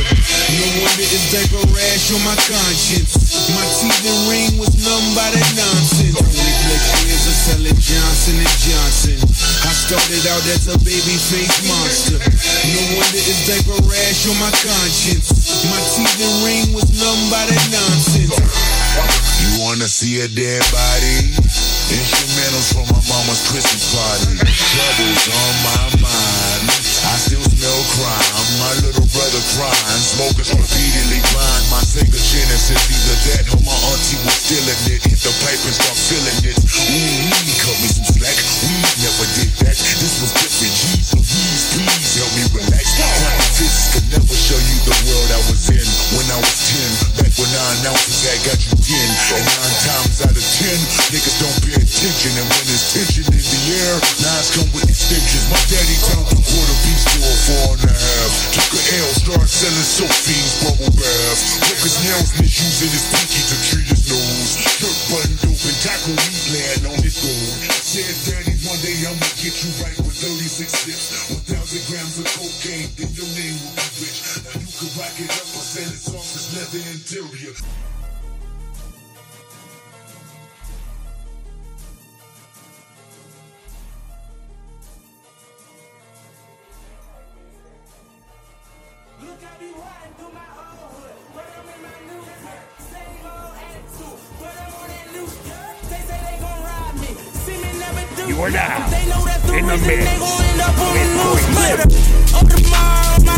No wonder it's diaper rash on my conscience. My teeth and ring was numb by that nonsense. Plus years of selling Johnson and Johnson. I started out as a baby face monster. No wonder it's diaper rash on my conscience. My teeth and ring was numb by that nonsense. You wanna see a dead body? Instrumentals from my mama's Christmas party. Troubles on my mind. I still smell crime. My little brother crying. Smokers repeatedly grind. My Sega Genesis. Either that or oh, my auntie was stealing it. Hit the pipe and start feeling it. Ooh, we cut me some slack. We never did that. This was different. And V's. Please help me relax. My fists could never show you the world I was in when I was 10. Back when nine ounces had got you 10. And nine times out of 10, niggas don't pay attention. And when there's tension in the air, nines come with extensions. My daddy turned a quarter piece to a four four and a half. Took a L, start selling soap fiends, bubble bath. Niggas now misusing his pinky to treat his nose. Shirt buttoned open, tackle me land on his gold. Said daddy, one day I'ma get you right with 36 steps. 1,000 grams of cocaine, then your name will be rich. Now you can rock it up or sell it off its leather interior. You got me riding through my old hood, but I'm in my new hood. Same old attitude, but I'm on that new hood. They say they gon' rob me, see me never do. You are now they know that's the in reason the they gon' end up on the. Murder. Oh, tomorrow, my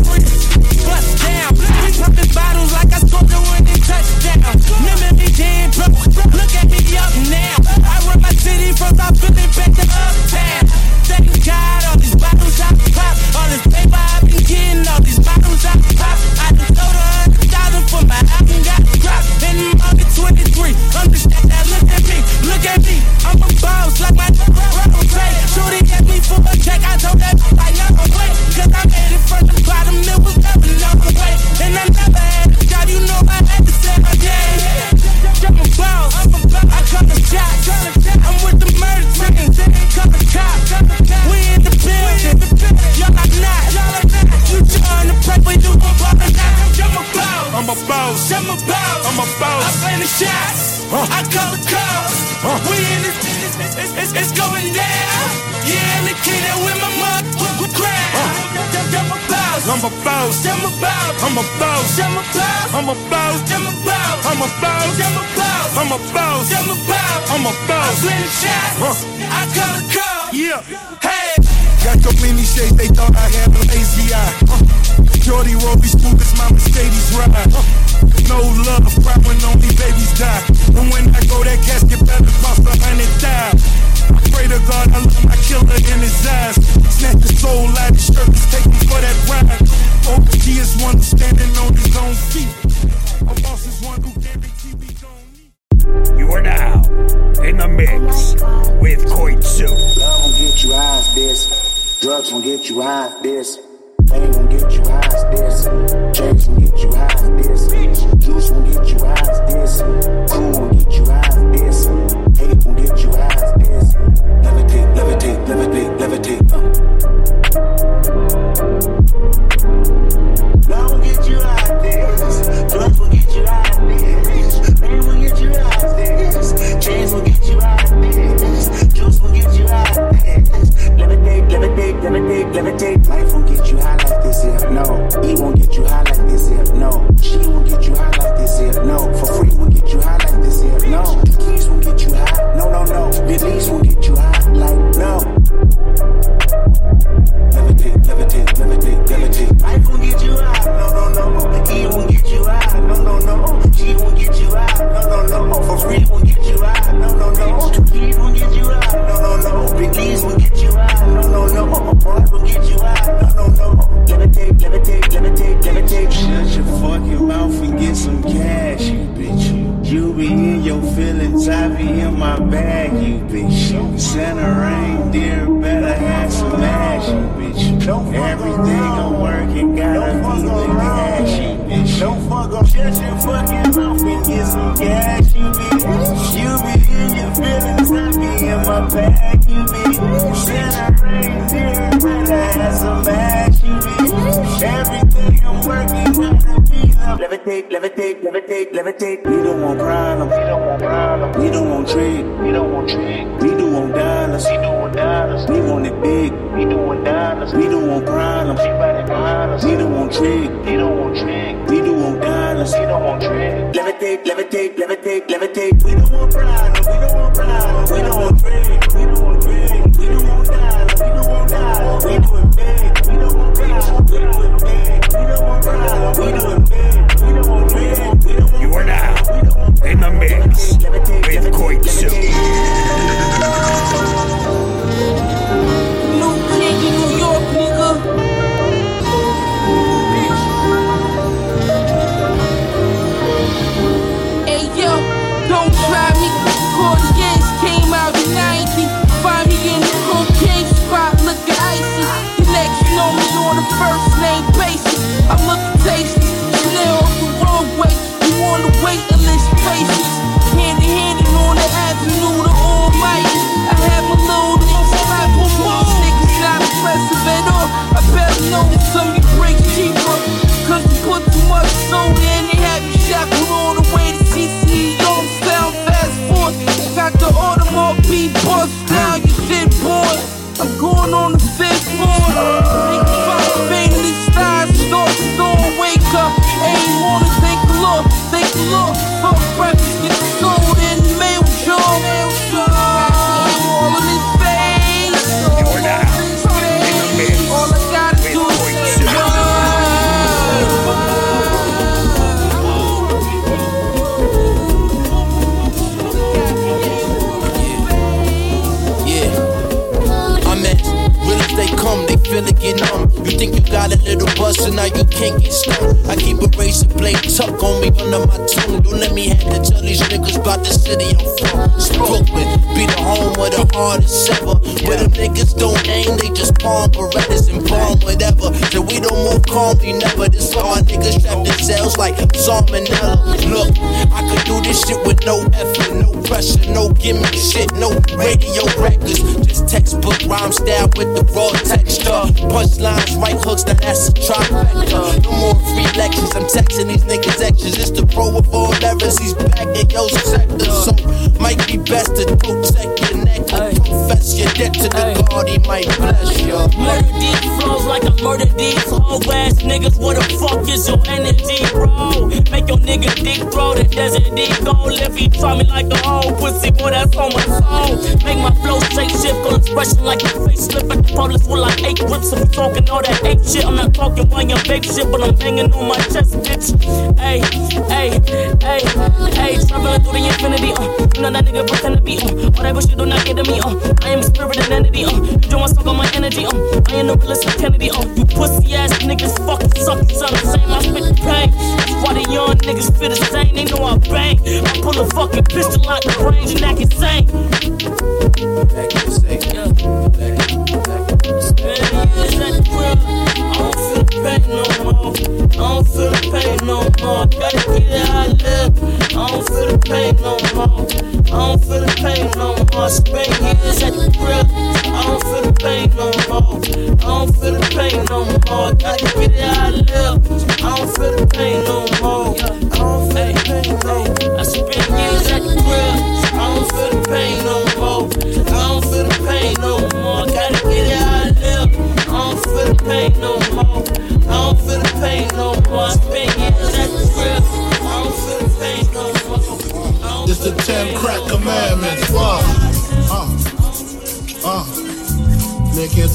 babe shit, but I'm banging on my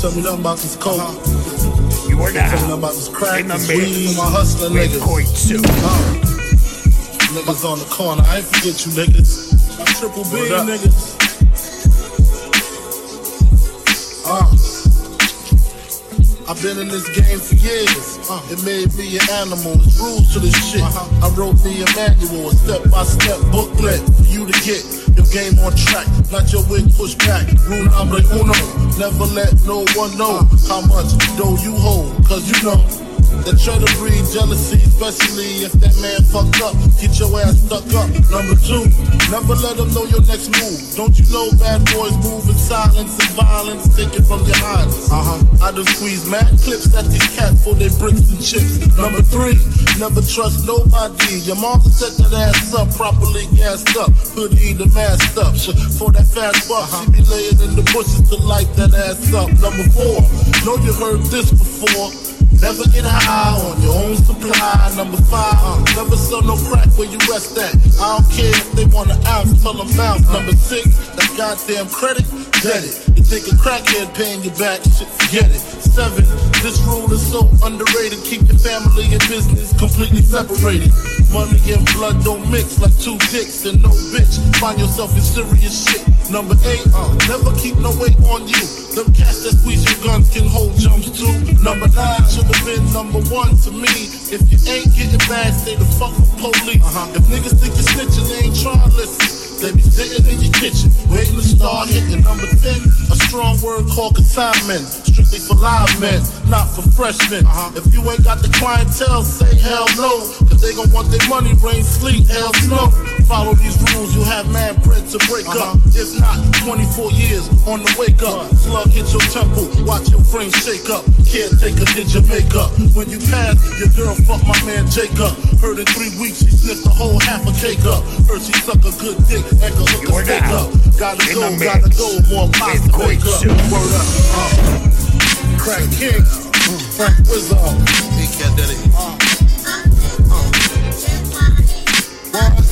Tell me nothing about this coke. You are now Tell me nothing about this crack, in the this weed, my hustling with niggas. Koitsu. Uh. Niggas on the corner, I ain't forget you niggas. I triple B niggas. Uh. I've been in this game for years. Uh, it made me an animal. There's rules to this shit. I wrote me a manual, a step by step booklet for you to get your game on track. Not your wig pushed back. Rule number uno. Never let no one know how much dough you hold. Cause you know that try to breed jealousy, especially if that man fucked up. Get your ass stuck up. Number two, never let them know your next move. Don't you know bad boys move in silence and violence, take it from your highness. Uh huh. I done squeeze mad clips at these cats for their bricks and chips. Number three, never trust nobody. Your mom set that ass up, properly gassed up, hoodie the masked up. For that fast buck, she be laying in the bushes to light that ass up. Number four, know you heard this before. Never get high on your own supply. Number five, uh, never sell no crack where you rest at. I don't care if they want an ounce, tell them. Number six, that goddamn credit, get it. You think a crackhead paying you back, shit, forget it. Seven, this rule is so underrated. Keep your family and business completely separated. Money and blood don't mix like two dicks and no bitch. Find yourself in serious shit. Number eight, uh, never keep no weight on you. Them cats that squeeze your guns can hold jumps too. Number nine should have been number one to me. If you ain't getting bad, stay the fuck with police. If niggas think you're snitching, they ain't trying to listen. They be sitting in your kitchen, waiting to start hitting. Number 10, a strong word called consignment. Strictly for live men, not for freshmen. Uh-huh. If you ain't got the clientele, say hell no. Cause they gon' want their money, rain, sleet, hell, snow. Follow these rules, you have man bread to break up. Uh-huh. If not, 24 years on the wake up. Slug hit your temple, watch your frame shake up. Caretaker did your makeup. When you pass, your girl fuck my man Jacob. Heard in three weeks, she sniffed the whole half a cake up. Heard she suck a good dick, a steak up. Gotta go, the. Word up. Crack King, Frank Wizard. Big. What?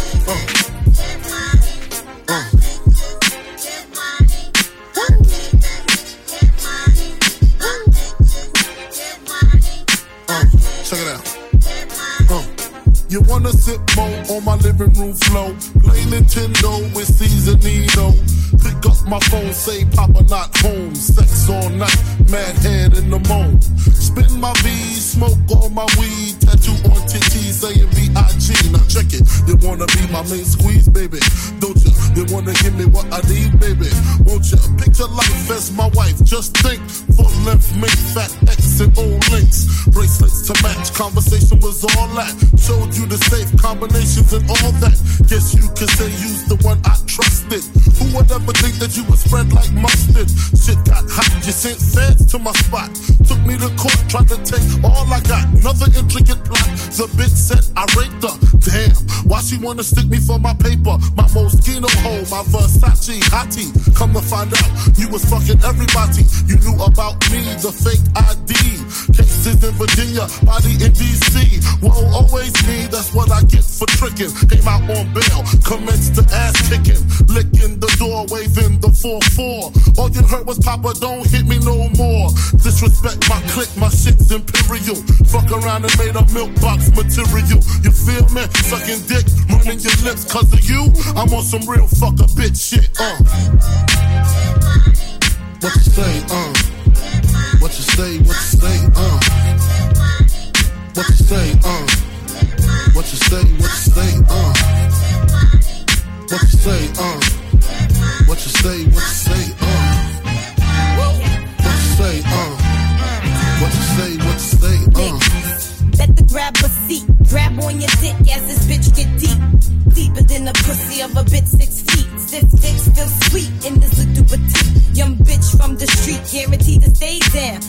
You wanna sit more on my living room floor? Play Nintendo with Seasonino. Pick up my phone, say Papa not home. Sex all night, mad head in the moan. Spin my V, smoke all my weed. Tattoo on TT saying B.I.G. Now check it. You wanna be my main squeeze, baby? Don't you? You wanna give me what I need, baby? Won't you? Picture life as my wife. Just think. Full length, make fat X and old links. Bracelets to match. Conversation was all that. Showed you the safe combinations and all that. Guess you could say you's the one I trusted. Who would ever think that you would spread like mustard? Shit got hot. You sent feds to my spot. Took me to court, tried to take all I got. Another intricate plot. The bitch said I raped her. Damn, why she wanna stick me for my paper? My Moschino hole, my Versace hottie. Come to find out, you was fucking everybody. You knew about me, the fake ID. Cases in Virginia, body in DC. Whoa, always me, that's what I get for tricking. Came out on bail, commenced to ass kicking. Licking the door, waving the 4-4. All you heard was Papa, don't hit me no more. Disrespect my click, my shit's imperial. Fuck around and made a milk box material. You feel me? Sucking dick, running your lips cause of you. I'm on some real fucker bitch shit, uh. What you say, uh? What you say, what you say, uh? What you say, uh? What you say, what you say, uh? What you say, uh? What you say, what you say, uh? What you say, uh? What you say, what you say, uh? Better grab a seat, grab on your dick as this bitch get deep. Deeper than the pussy of a bitch six feet. Stiff dicks feel sweet in this little petite. Young bitch from the street, guaranteed to stay down.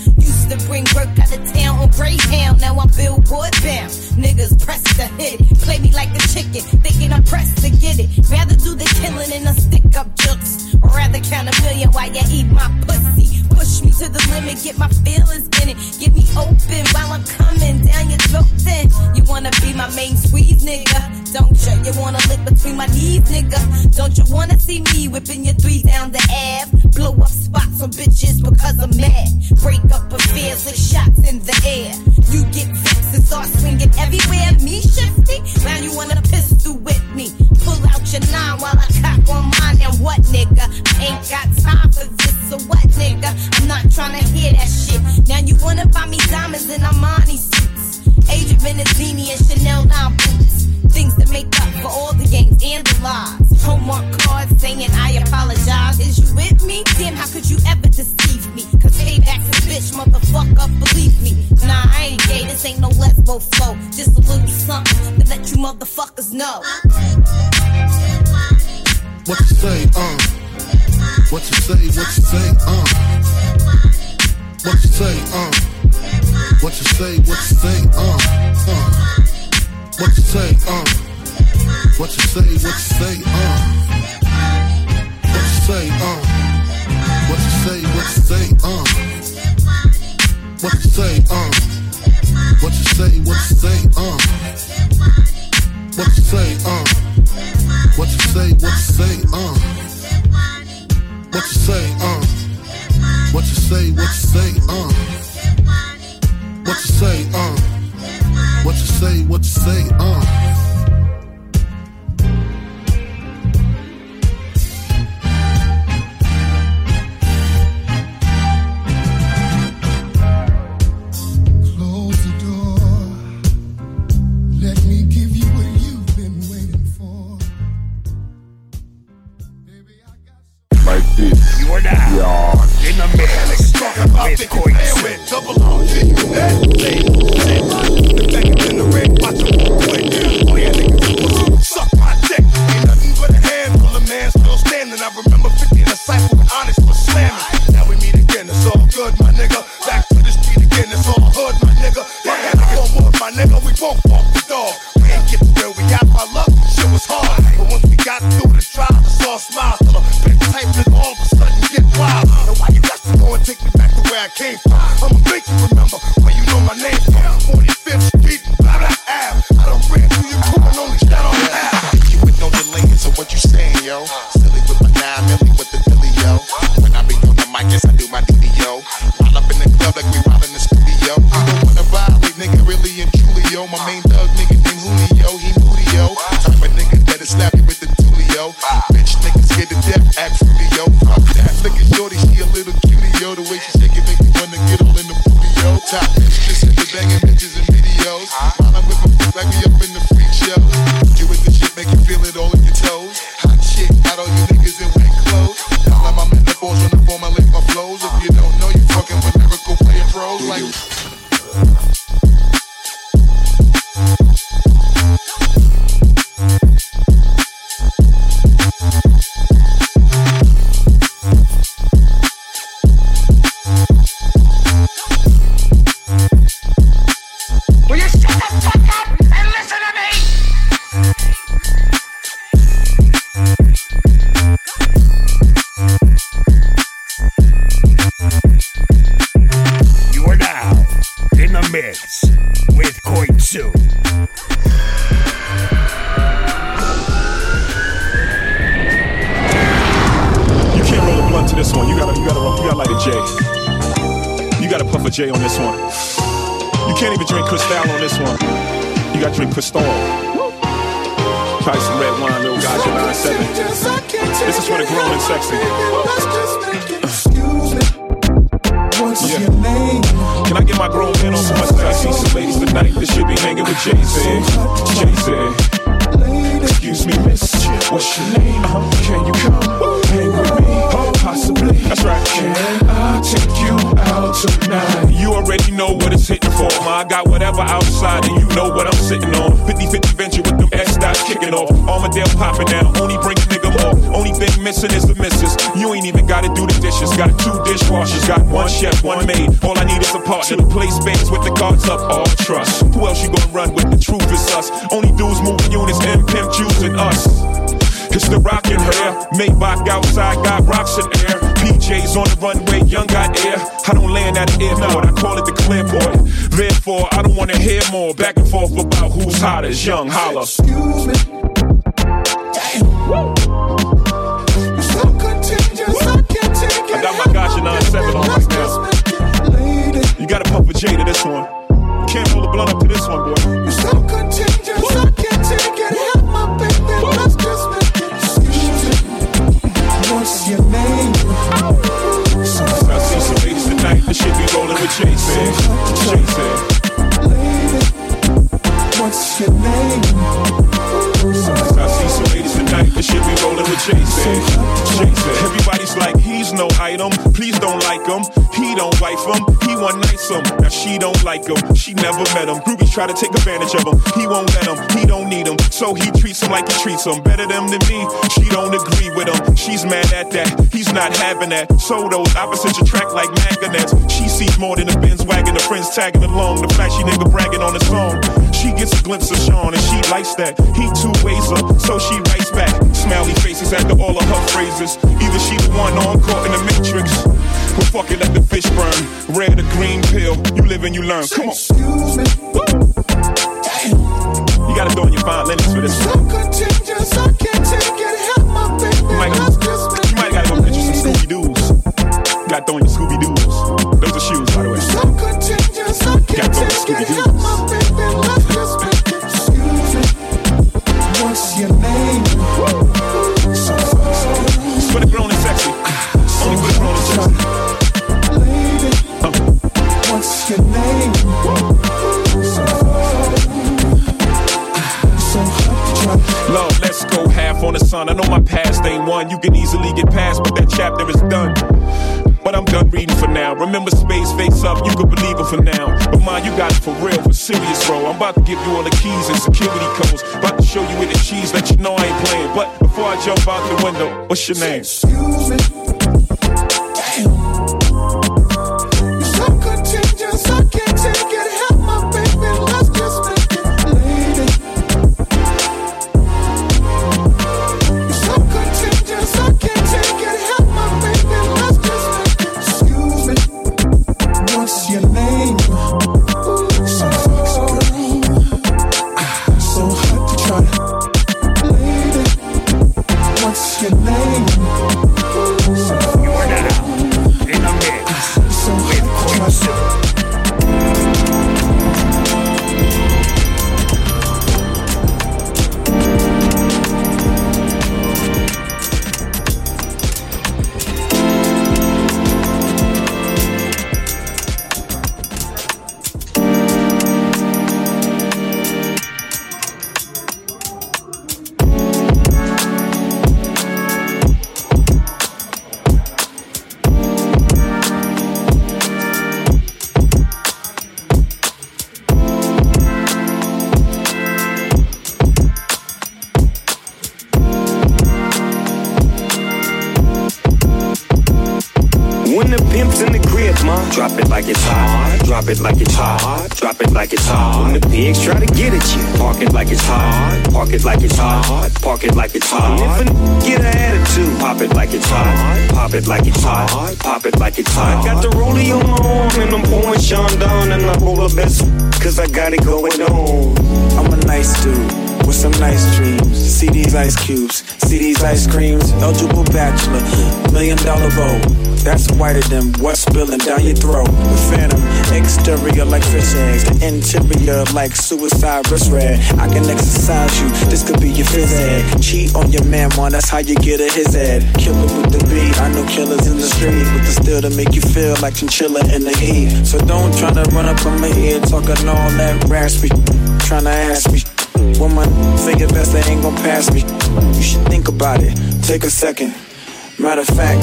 Back and forth about who's hottest, young holler. Excuse me. wife him, he one nice him. Now she don't like him, she never met him. Groupies try to take advantage of him, he won't let him, he don't need him. So he treats him like he treats him. Better them than me, she don't agree with him. She's mad at that, he's not having that. So those opposites attract like magnets. She sees more than a Benz wagon, the friends tagging along. The flashy nigga bragging on his phone. She gets a glimpse of Sean and she likes that. He two ways up, so she writes back. Smiley faces after all of her phrases. Either she the one on caught in the matrix. But fuck it, let the fish burn. Red or green pill, you live and you learn. Come on. Excuse me. Damn. You gotta throw in your fine linens for this. So contagious, I can't take it. Help my baby. You might, you might gotta go get you some Scooby Doo's. Got thrown your Scooby one you can easily get past, but that chapter is done. But I'm done reading for now. Remember space face up, you can believe it for now. But mind you got it for real, for serious, bro. I'm about to give you all the keys and security codes. About to show you where the cheese, let you know I ain't playing. But before I jump out the window, what's your name? Excuse me. Like suicide wrist red. I can exercise you, this could be your phys ed. Cheat on your man, man, that's how you get a his head. Killer with the beat, I know killers in the street with the steel to make you feel like chinchilla in the heat. So don't try to run up on my ear talking all that raspy. to ask me. When my figure best, they ain't gon' pass me. You should think about it. Take a second. Matter of fact,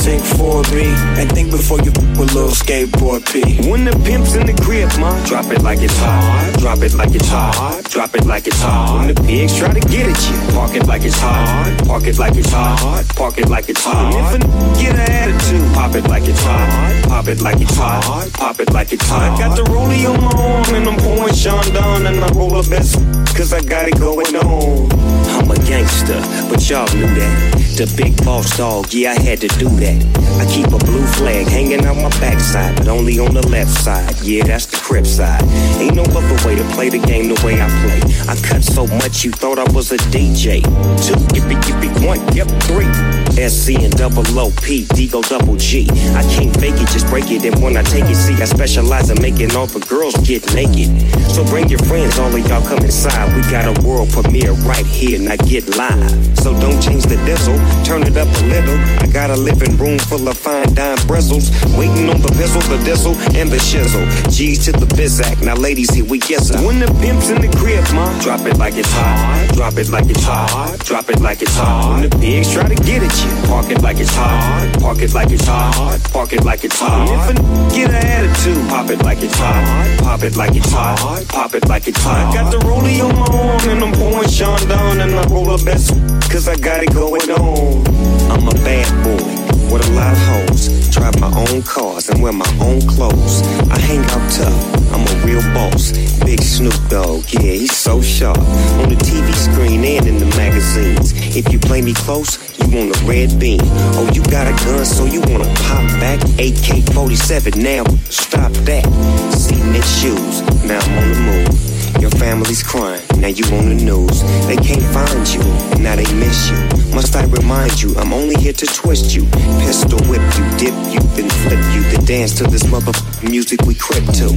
take 4B and think before you with a little skateboard P. When the pimp's in the crib, ma, drop it like it's hot. Drop it like it's hot. Drop it like it's hot. When the pigs try to get at you, park it like it's hot. Park it like it's hot. Park it like it's hot. If a n- get an attitude, pop it like it's hot. Pop it like it's hot. Pop it like it's hot. I Got the rollie on my arm and I'm pouring Sean down and I roll the best cause I got it going on. I'm a gangster, but y'all knew that. The big boss dog, yeah, I had to do that. I keep a blue flag hanging on my backside, but only on the left side. Yeah, that's the crib side. Ain't no other way to play the game the way I play. I cut so much you thought I was a DJ. Two, yippee, yippee, one, yep, three. SC and double O P, D go double G. I can't fake it, just break it. And when I take it, see, I specialize in making all the girls get naked. So bring your friends, all of y'all come inside. We got a world premiere right here, now get live. So don't change the diesel, turn it up a little. I got a living room full of fine dime bristles. Waiting on the pistol, the diesel, and the shizzle. G's to the bizac, now ladies, here we kiss her. When the pimp's in the crib, ma, drop it like it's hot. Drop it like it's hot. Drop it like it's hot. When the pigs try to get at you, park it like it's hot. Park it like it's hot. Park it like it's hot. Get an attitude, pop it like it's hot. Pop it like it's hot. Pop it like it's hot. Got the rollie on my arm and I'm pouring Chandon and I roll the best cause I got it going on. I'm a bad boy with a lot of hoes. Drive my own cars and wear my own clothes. I hang out tough. I'm a real boss. Big Snoop Dogg, yeah, he's so sharp. On the TV screen and in the magazines. If you play me close, you want a red beam. Oh, you got a gun, so you wanna pop back? AK 47, now stop that. See shoes, now I'm on the move. Your family's crying, now you on the news. They can't find you, now they miss you. Must I remind you, I'm only here to twist you. Pistol whip you, dip you, then flip you. Then dance to this mother music we crip to.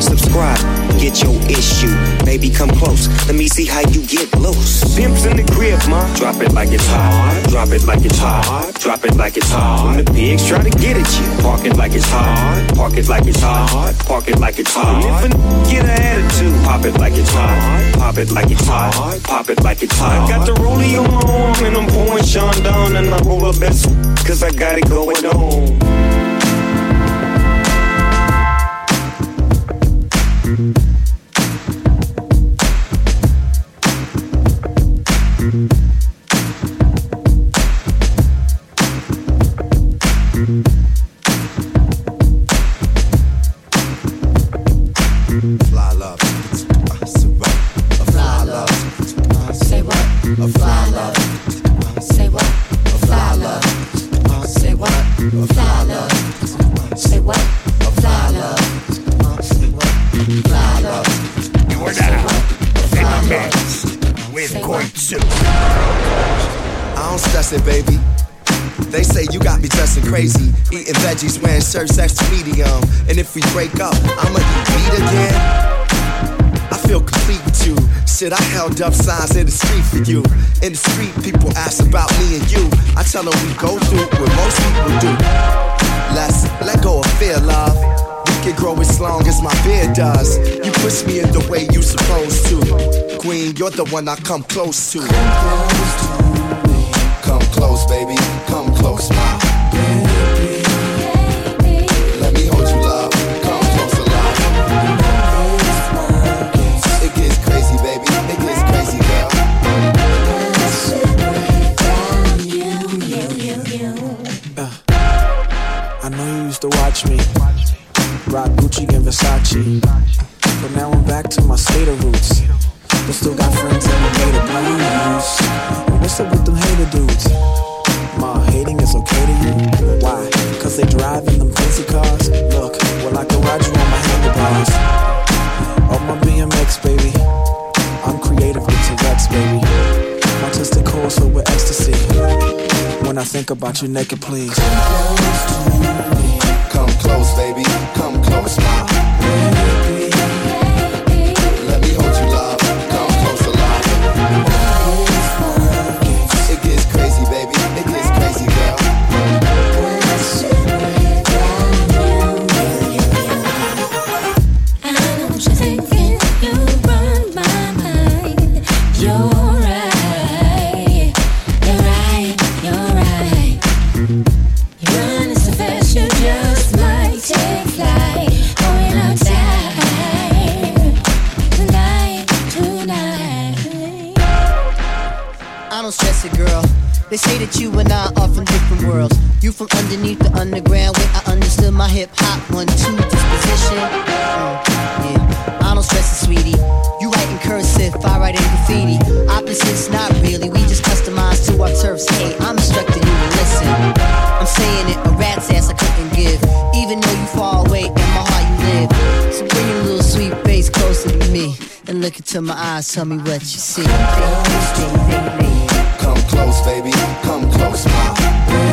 Subscribe, get your issue. Baby, come close, let me see how you get loose. Pimps in the crib, ma. Drop it like it's hot. Drop it like it's hot. Drop it like it's hot. When the pigs try to get at you, park it like it's hot. Park it like it's hot. Park it like it's hot. If a n- get an attitude, pop it like it's hot. Pop it like it's hot. Pop it like it's hot. I got the rollie on my arm and I'm pouring Chandon and I roll the best cause I got it going on. Shit, up signs in the street for you. In the street, people ask about me and you. I tell them we go through what most people do. Let's let go of fear, love. We can grow as long as my beard does. You push me in the way you supposed to. Queen, you're the one I come close to. Come close, baby. Come close, about you naked, please. Look into my eyes, tell me what you see. Come close, baby, come close, my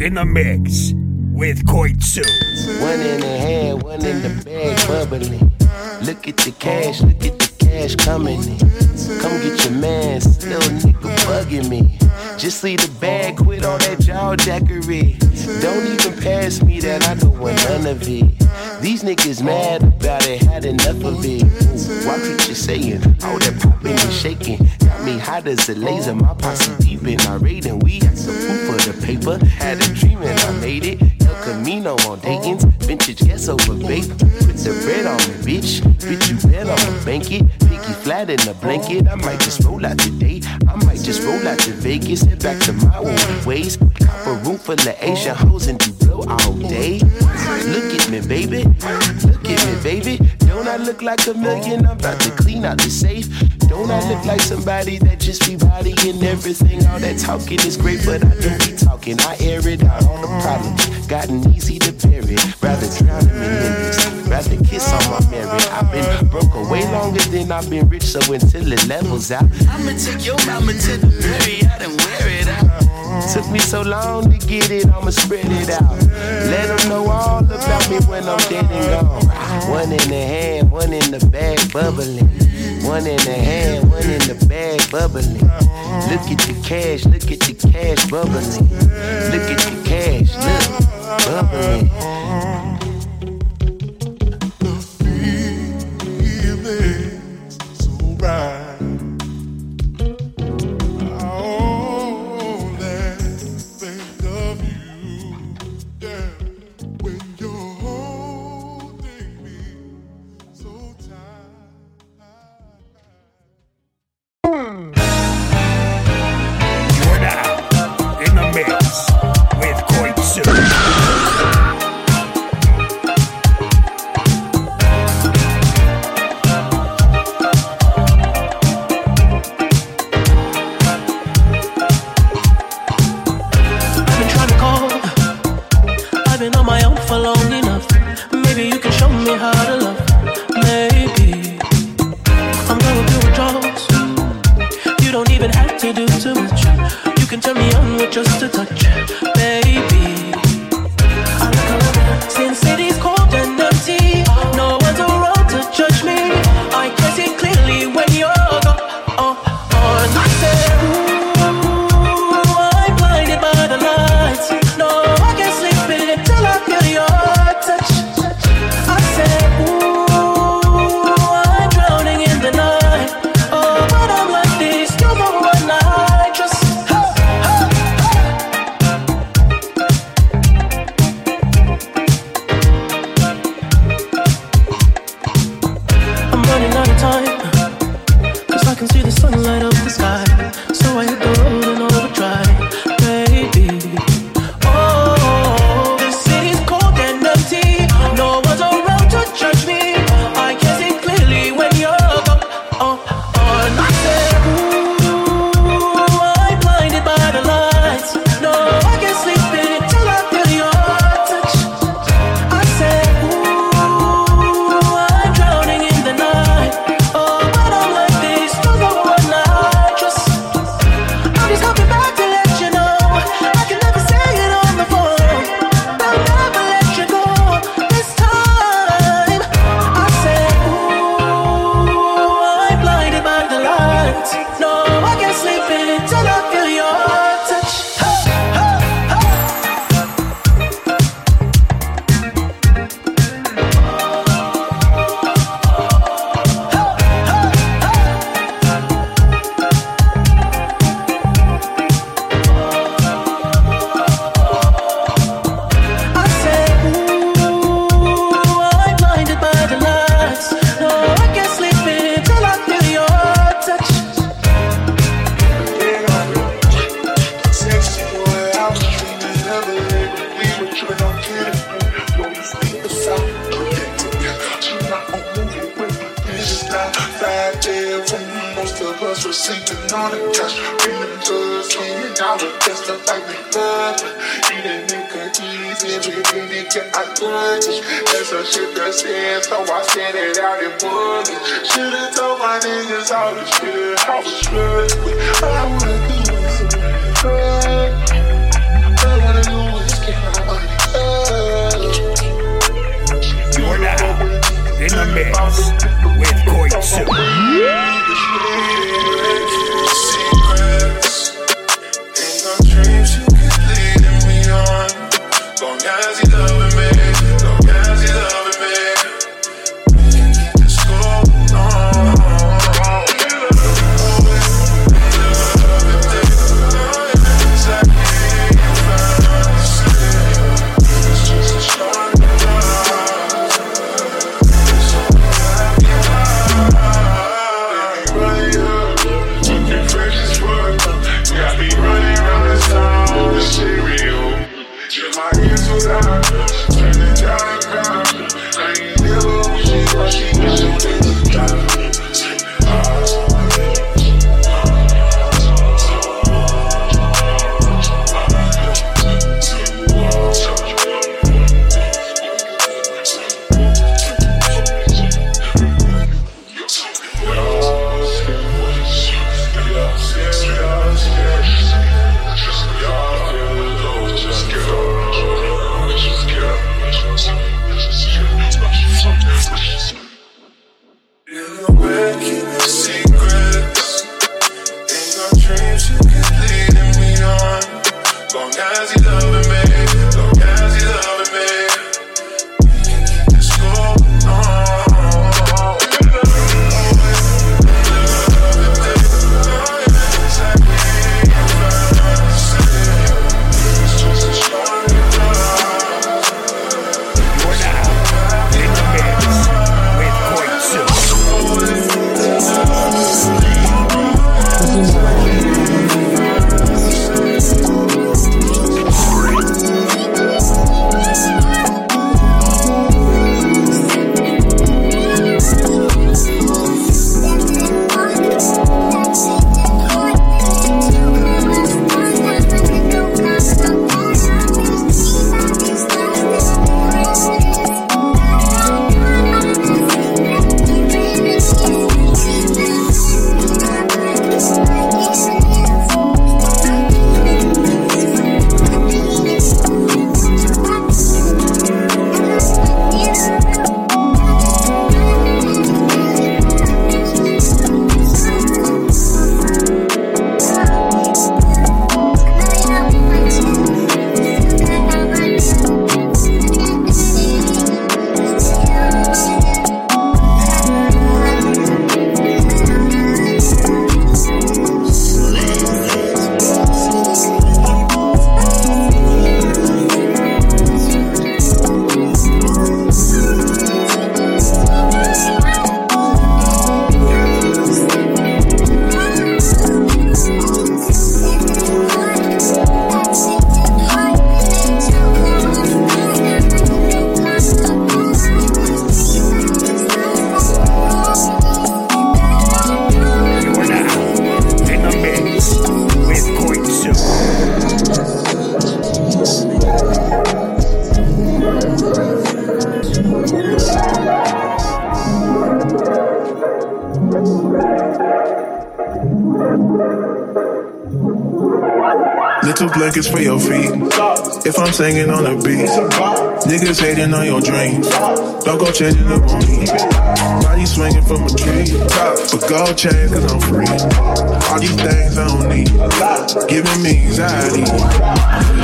in the mix with Koitsu. One in the hand, one in the bag, bubbling. Look at the cash, look at the cash coming in. Come get your man, still nigga bugging me. Just leave the bag, quit all that jaw jackery. Don't even pass me that, I don't want none of it. These niggas mad about it, had enough of it. Ooh, watch what you're saying, all that popping and shaking. Got me hot as a laser, my posse deep in our raiding. We had some food for the paper, had a dream and I made it. El Camino on Dayton's, vintage gas over bait. Put the bread on me, bitch. Bitch, you bet I'ma bank it. Flat in the blanket, I might just roll out today. I might just roll out to Vegas, head back to my old ways. Cop a room full of Asian hoes and do blow all day. Look at me, baby. Look at me, baby. Don't I look like a million? I'm about to clean out the safe. Don't I look like somebody that just be bodying everything? All that talking is great, but I don't be talking. I air it out, on the problems. Gotten easy to bury. Rather drown in lyrics. Rather kiss on my merit. I've been broke away longer than I've been rich, so until it levels out, I'ma take your mama to the berry out and wear it out. Took me so long to get it, I'ma spread it out. Let them know all about me when I'm dead and gone. One in the hand, one in the bag, bubbling. One in the hand, one in the bag, bubbling. Look at the cash, look at the cash, bubbling. Look at the cash, look, bubbling. singing on the beat. Niggas hating on your dreams. Don't go changing up on me. Body swinging from a tree top, but go change cause I'm free. All these things I don't need, giving me anxiety.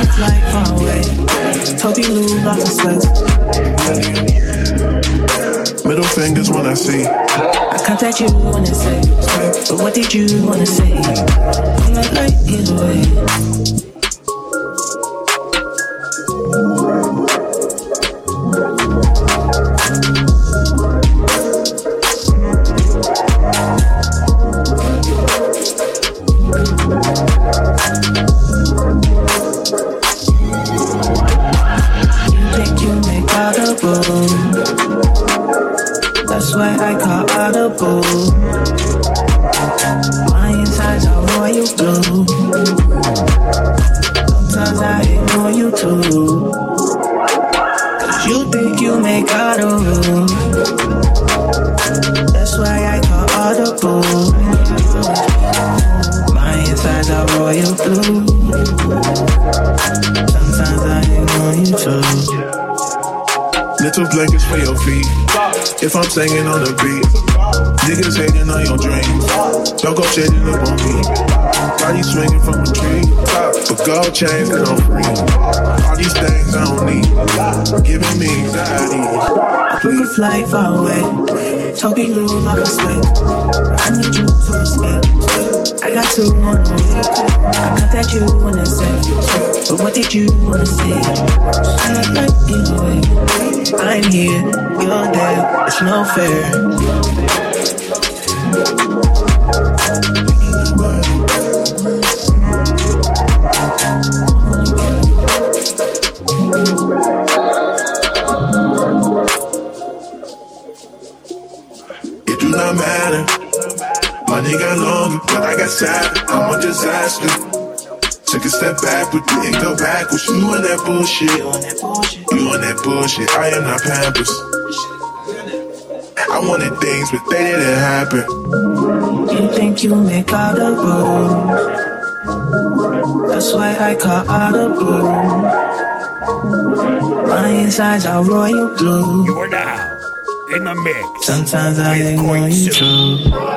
It's like far away. Toby Lou off the. Middle fingers when I see. I contact you when I say, but what did you wanna say? Chains and I'm free. All these things I don't need. Giving me anxiety. We could fly far away. Talking low like a snake. I need you to escape. I got to wanna I got that you wanna say. But what did you wanna say? I like away. I'm here, you're there. It's no fair. Go backwards. You on that bullshit. You on that bullshit. I am not Pampers. I wanted things, but they didn't happen. You think you make out of rules. That's why I call out of blue. My insides are royal blue. You are now in the mix. Sometimes I ignore you too.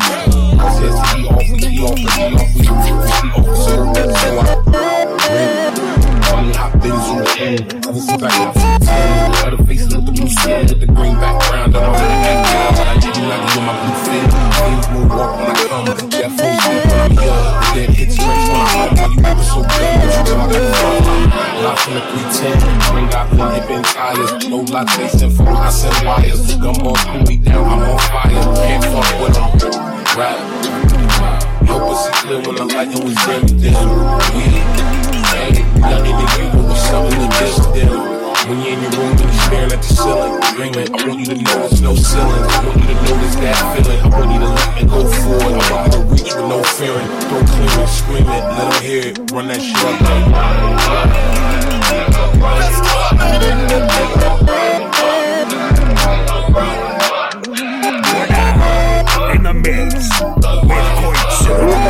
No latte, send for I send wires. Gumball cool me down. I'm on fire. Can't fuck with them. Rap. Yo, pussy clear when it's nothing to you, but up in the distance? When you're in your room you're staring at the ceiling, dreaming, I want you to know there's no ceiling. I want you to there's that feeling. I want you to let me go forward. I want you to reach with no fearing. Throw clear and scream it, let them hear it. Run that shit In the mix with Koitsu.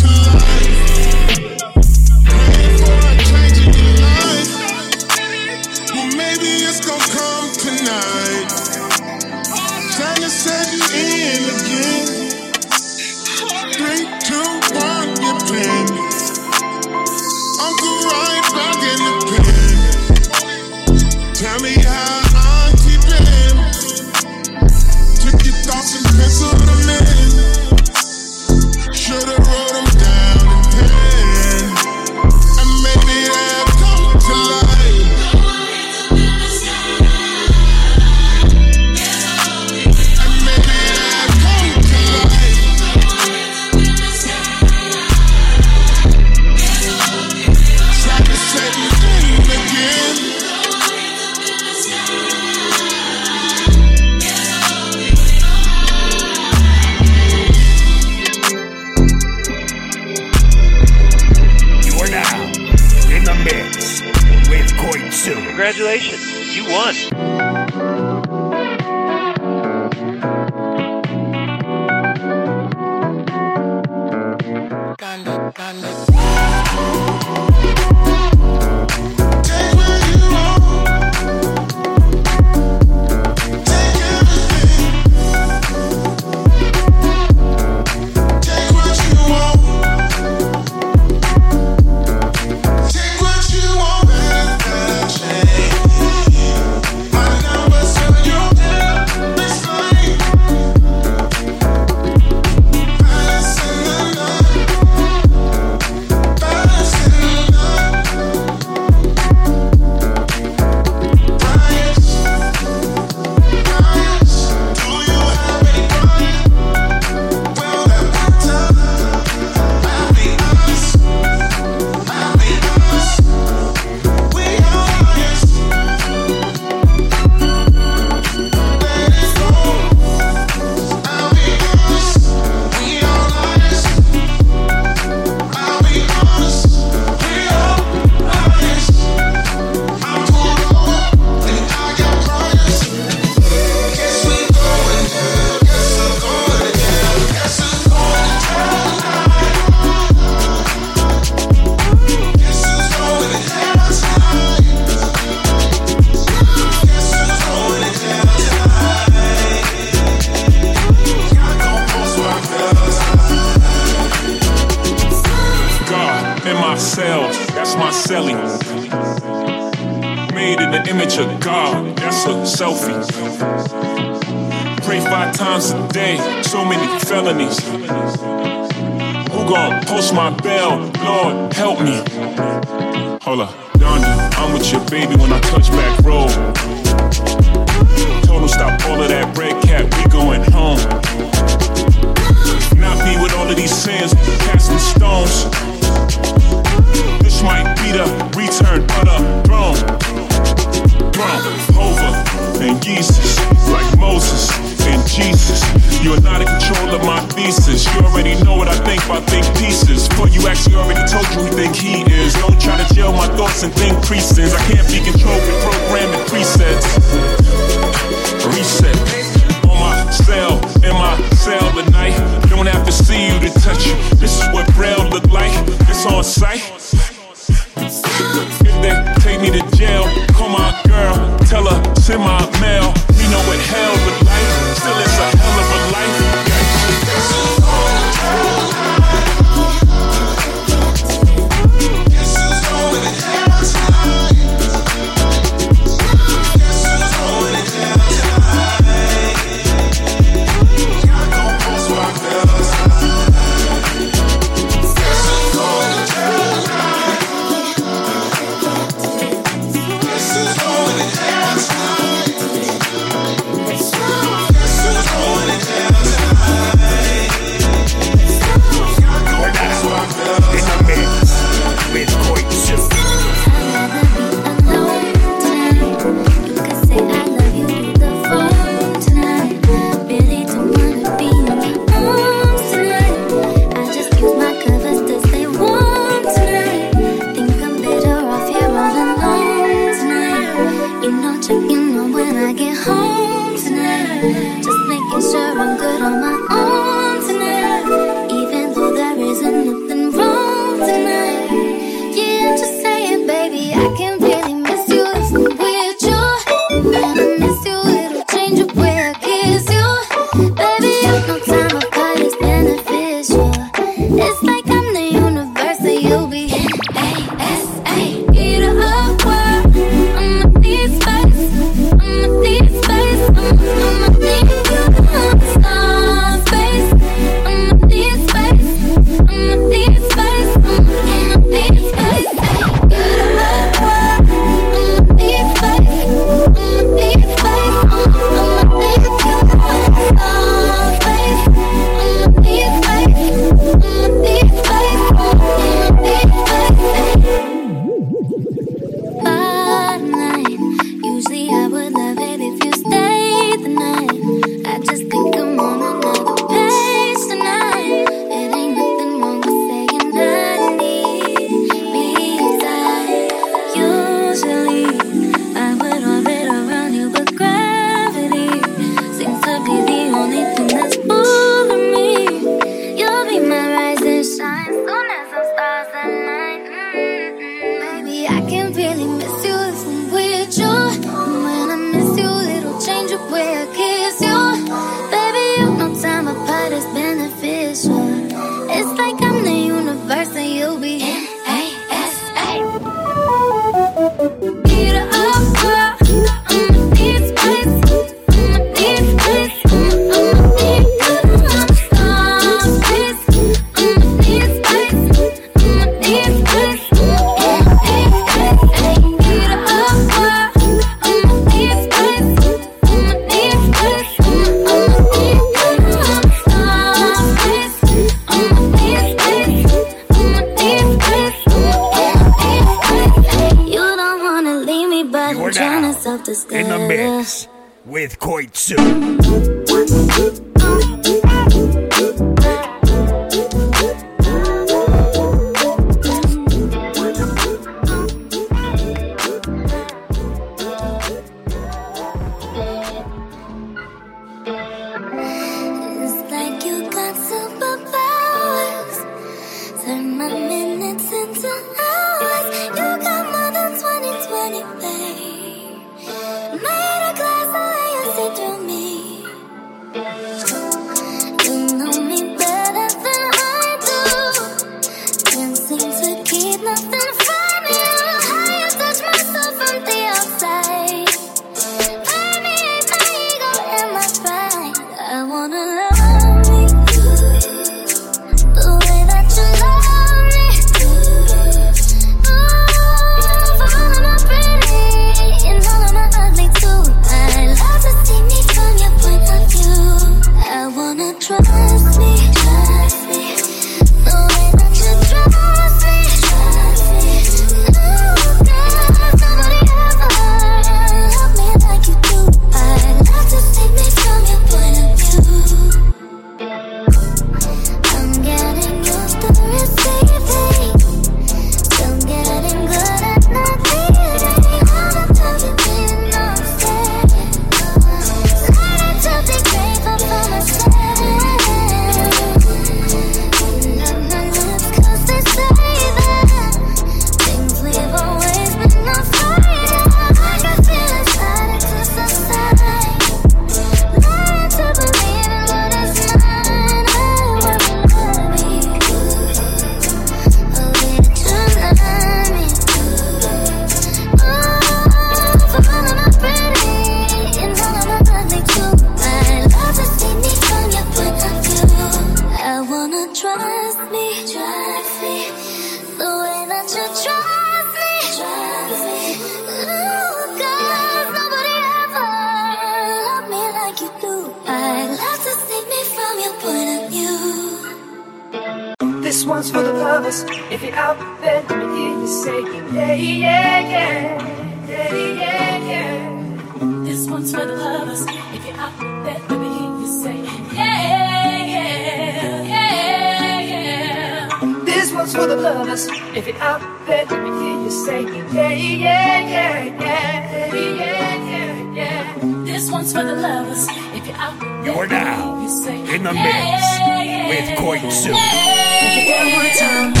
I bet you hear you say, yeah, yeah, yeah, yeah, yeah, yeah, yeah. This one's for the lovers. If you're out there, you're now you say, in the yeah, mix yeah, with Coin Yeah, yeah, yeah. One more time.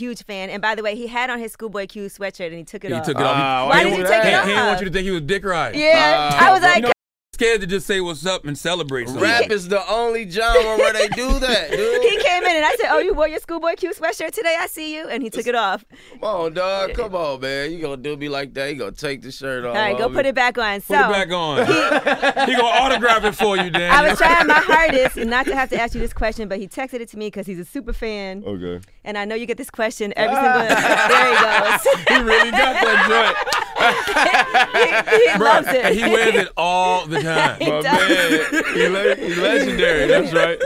Huge fan. And by the way, he had on his Schoolboy Q sweatshirt and he took it He off. took it off. Ah, why did he take it off? He didn't want you to think he was dick right. Yeah, I was like- you know, scared to just say what's up and celebrate. something. Rap is the only genre where they do that, dude. he came in and I said, "Oh, you wore your Schoolboy Q sweatshirt today? I see you." And he took it off. Come on, dog. Come on, man. You gonna do me like that? You gonna take the shirt off? All right, go put it back on. So Put it back on. he gonna autograph it for you, Dan. I was trying my hardest not to have to ask you this question, but he texted it to me because he's a super fan. Okay. And I know you get this question every single. Time. Ah. There he goes. he really got that he, he Bruh, loves it. He wears it all the time. He My does. man, he, le- he legendary. That's right.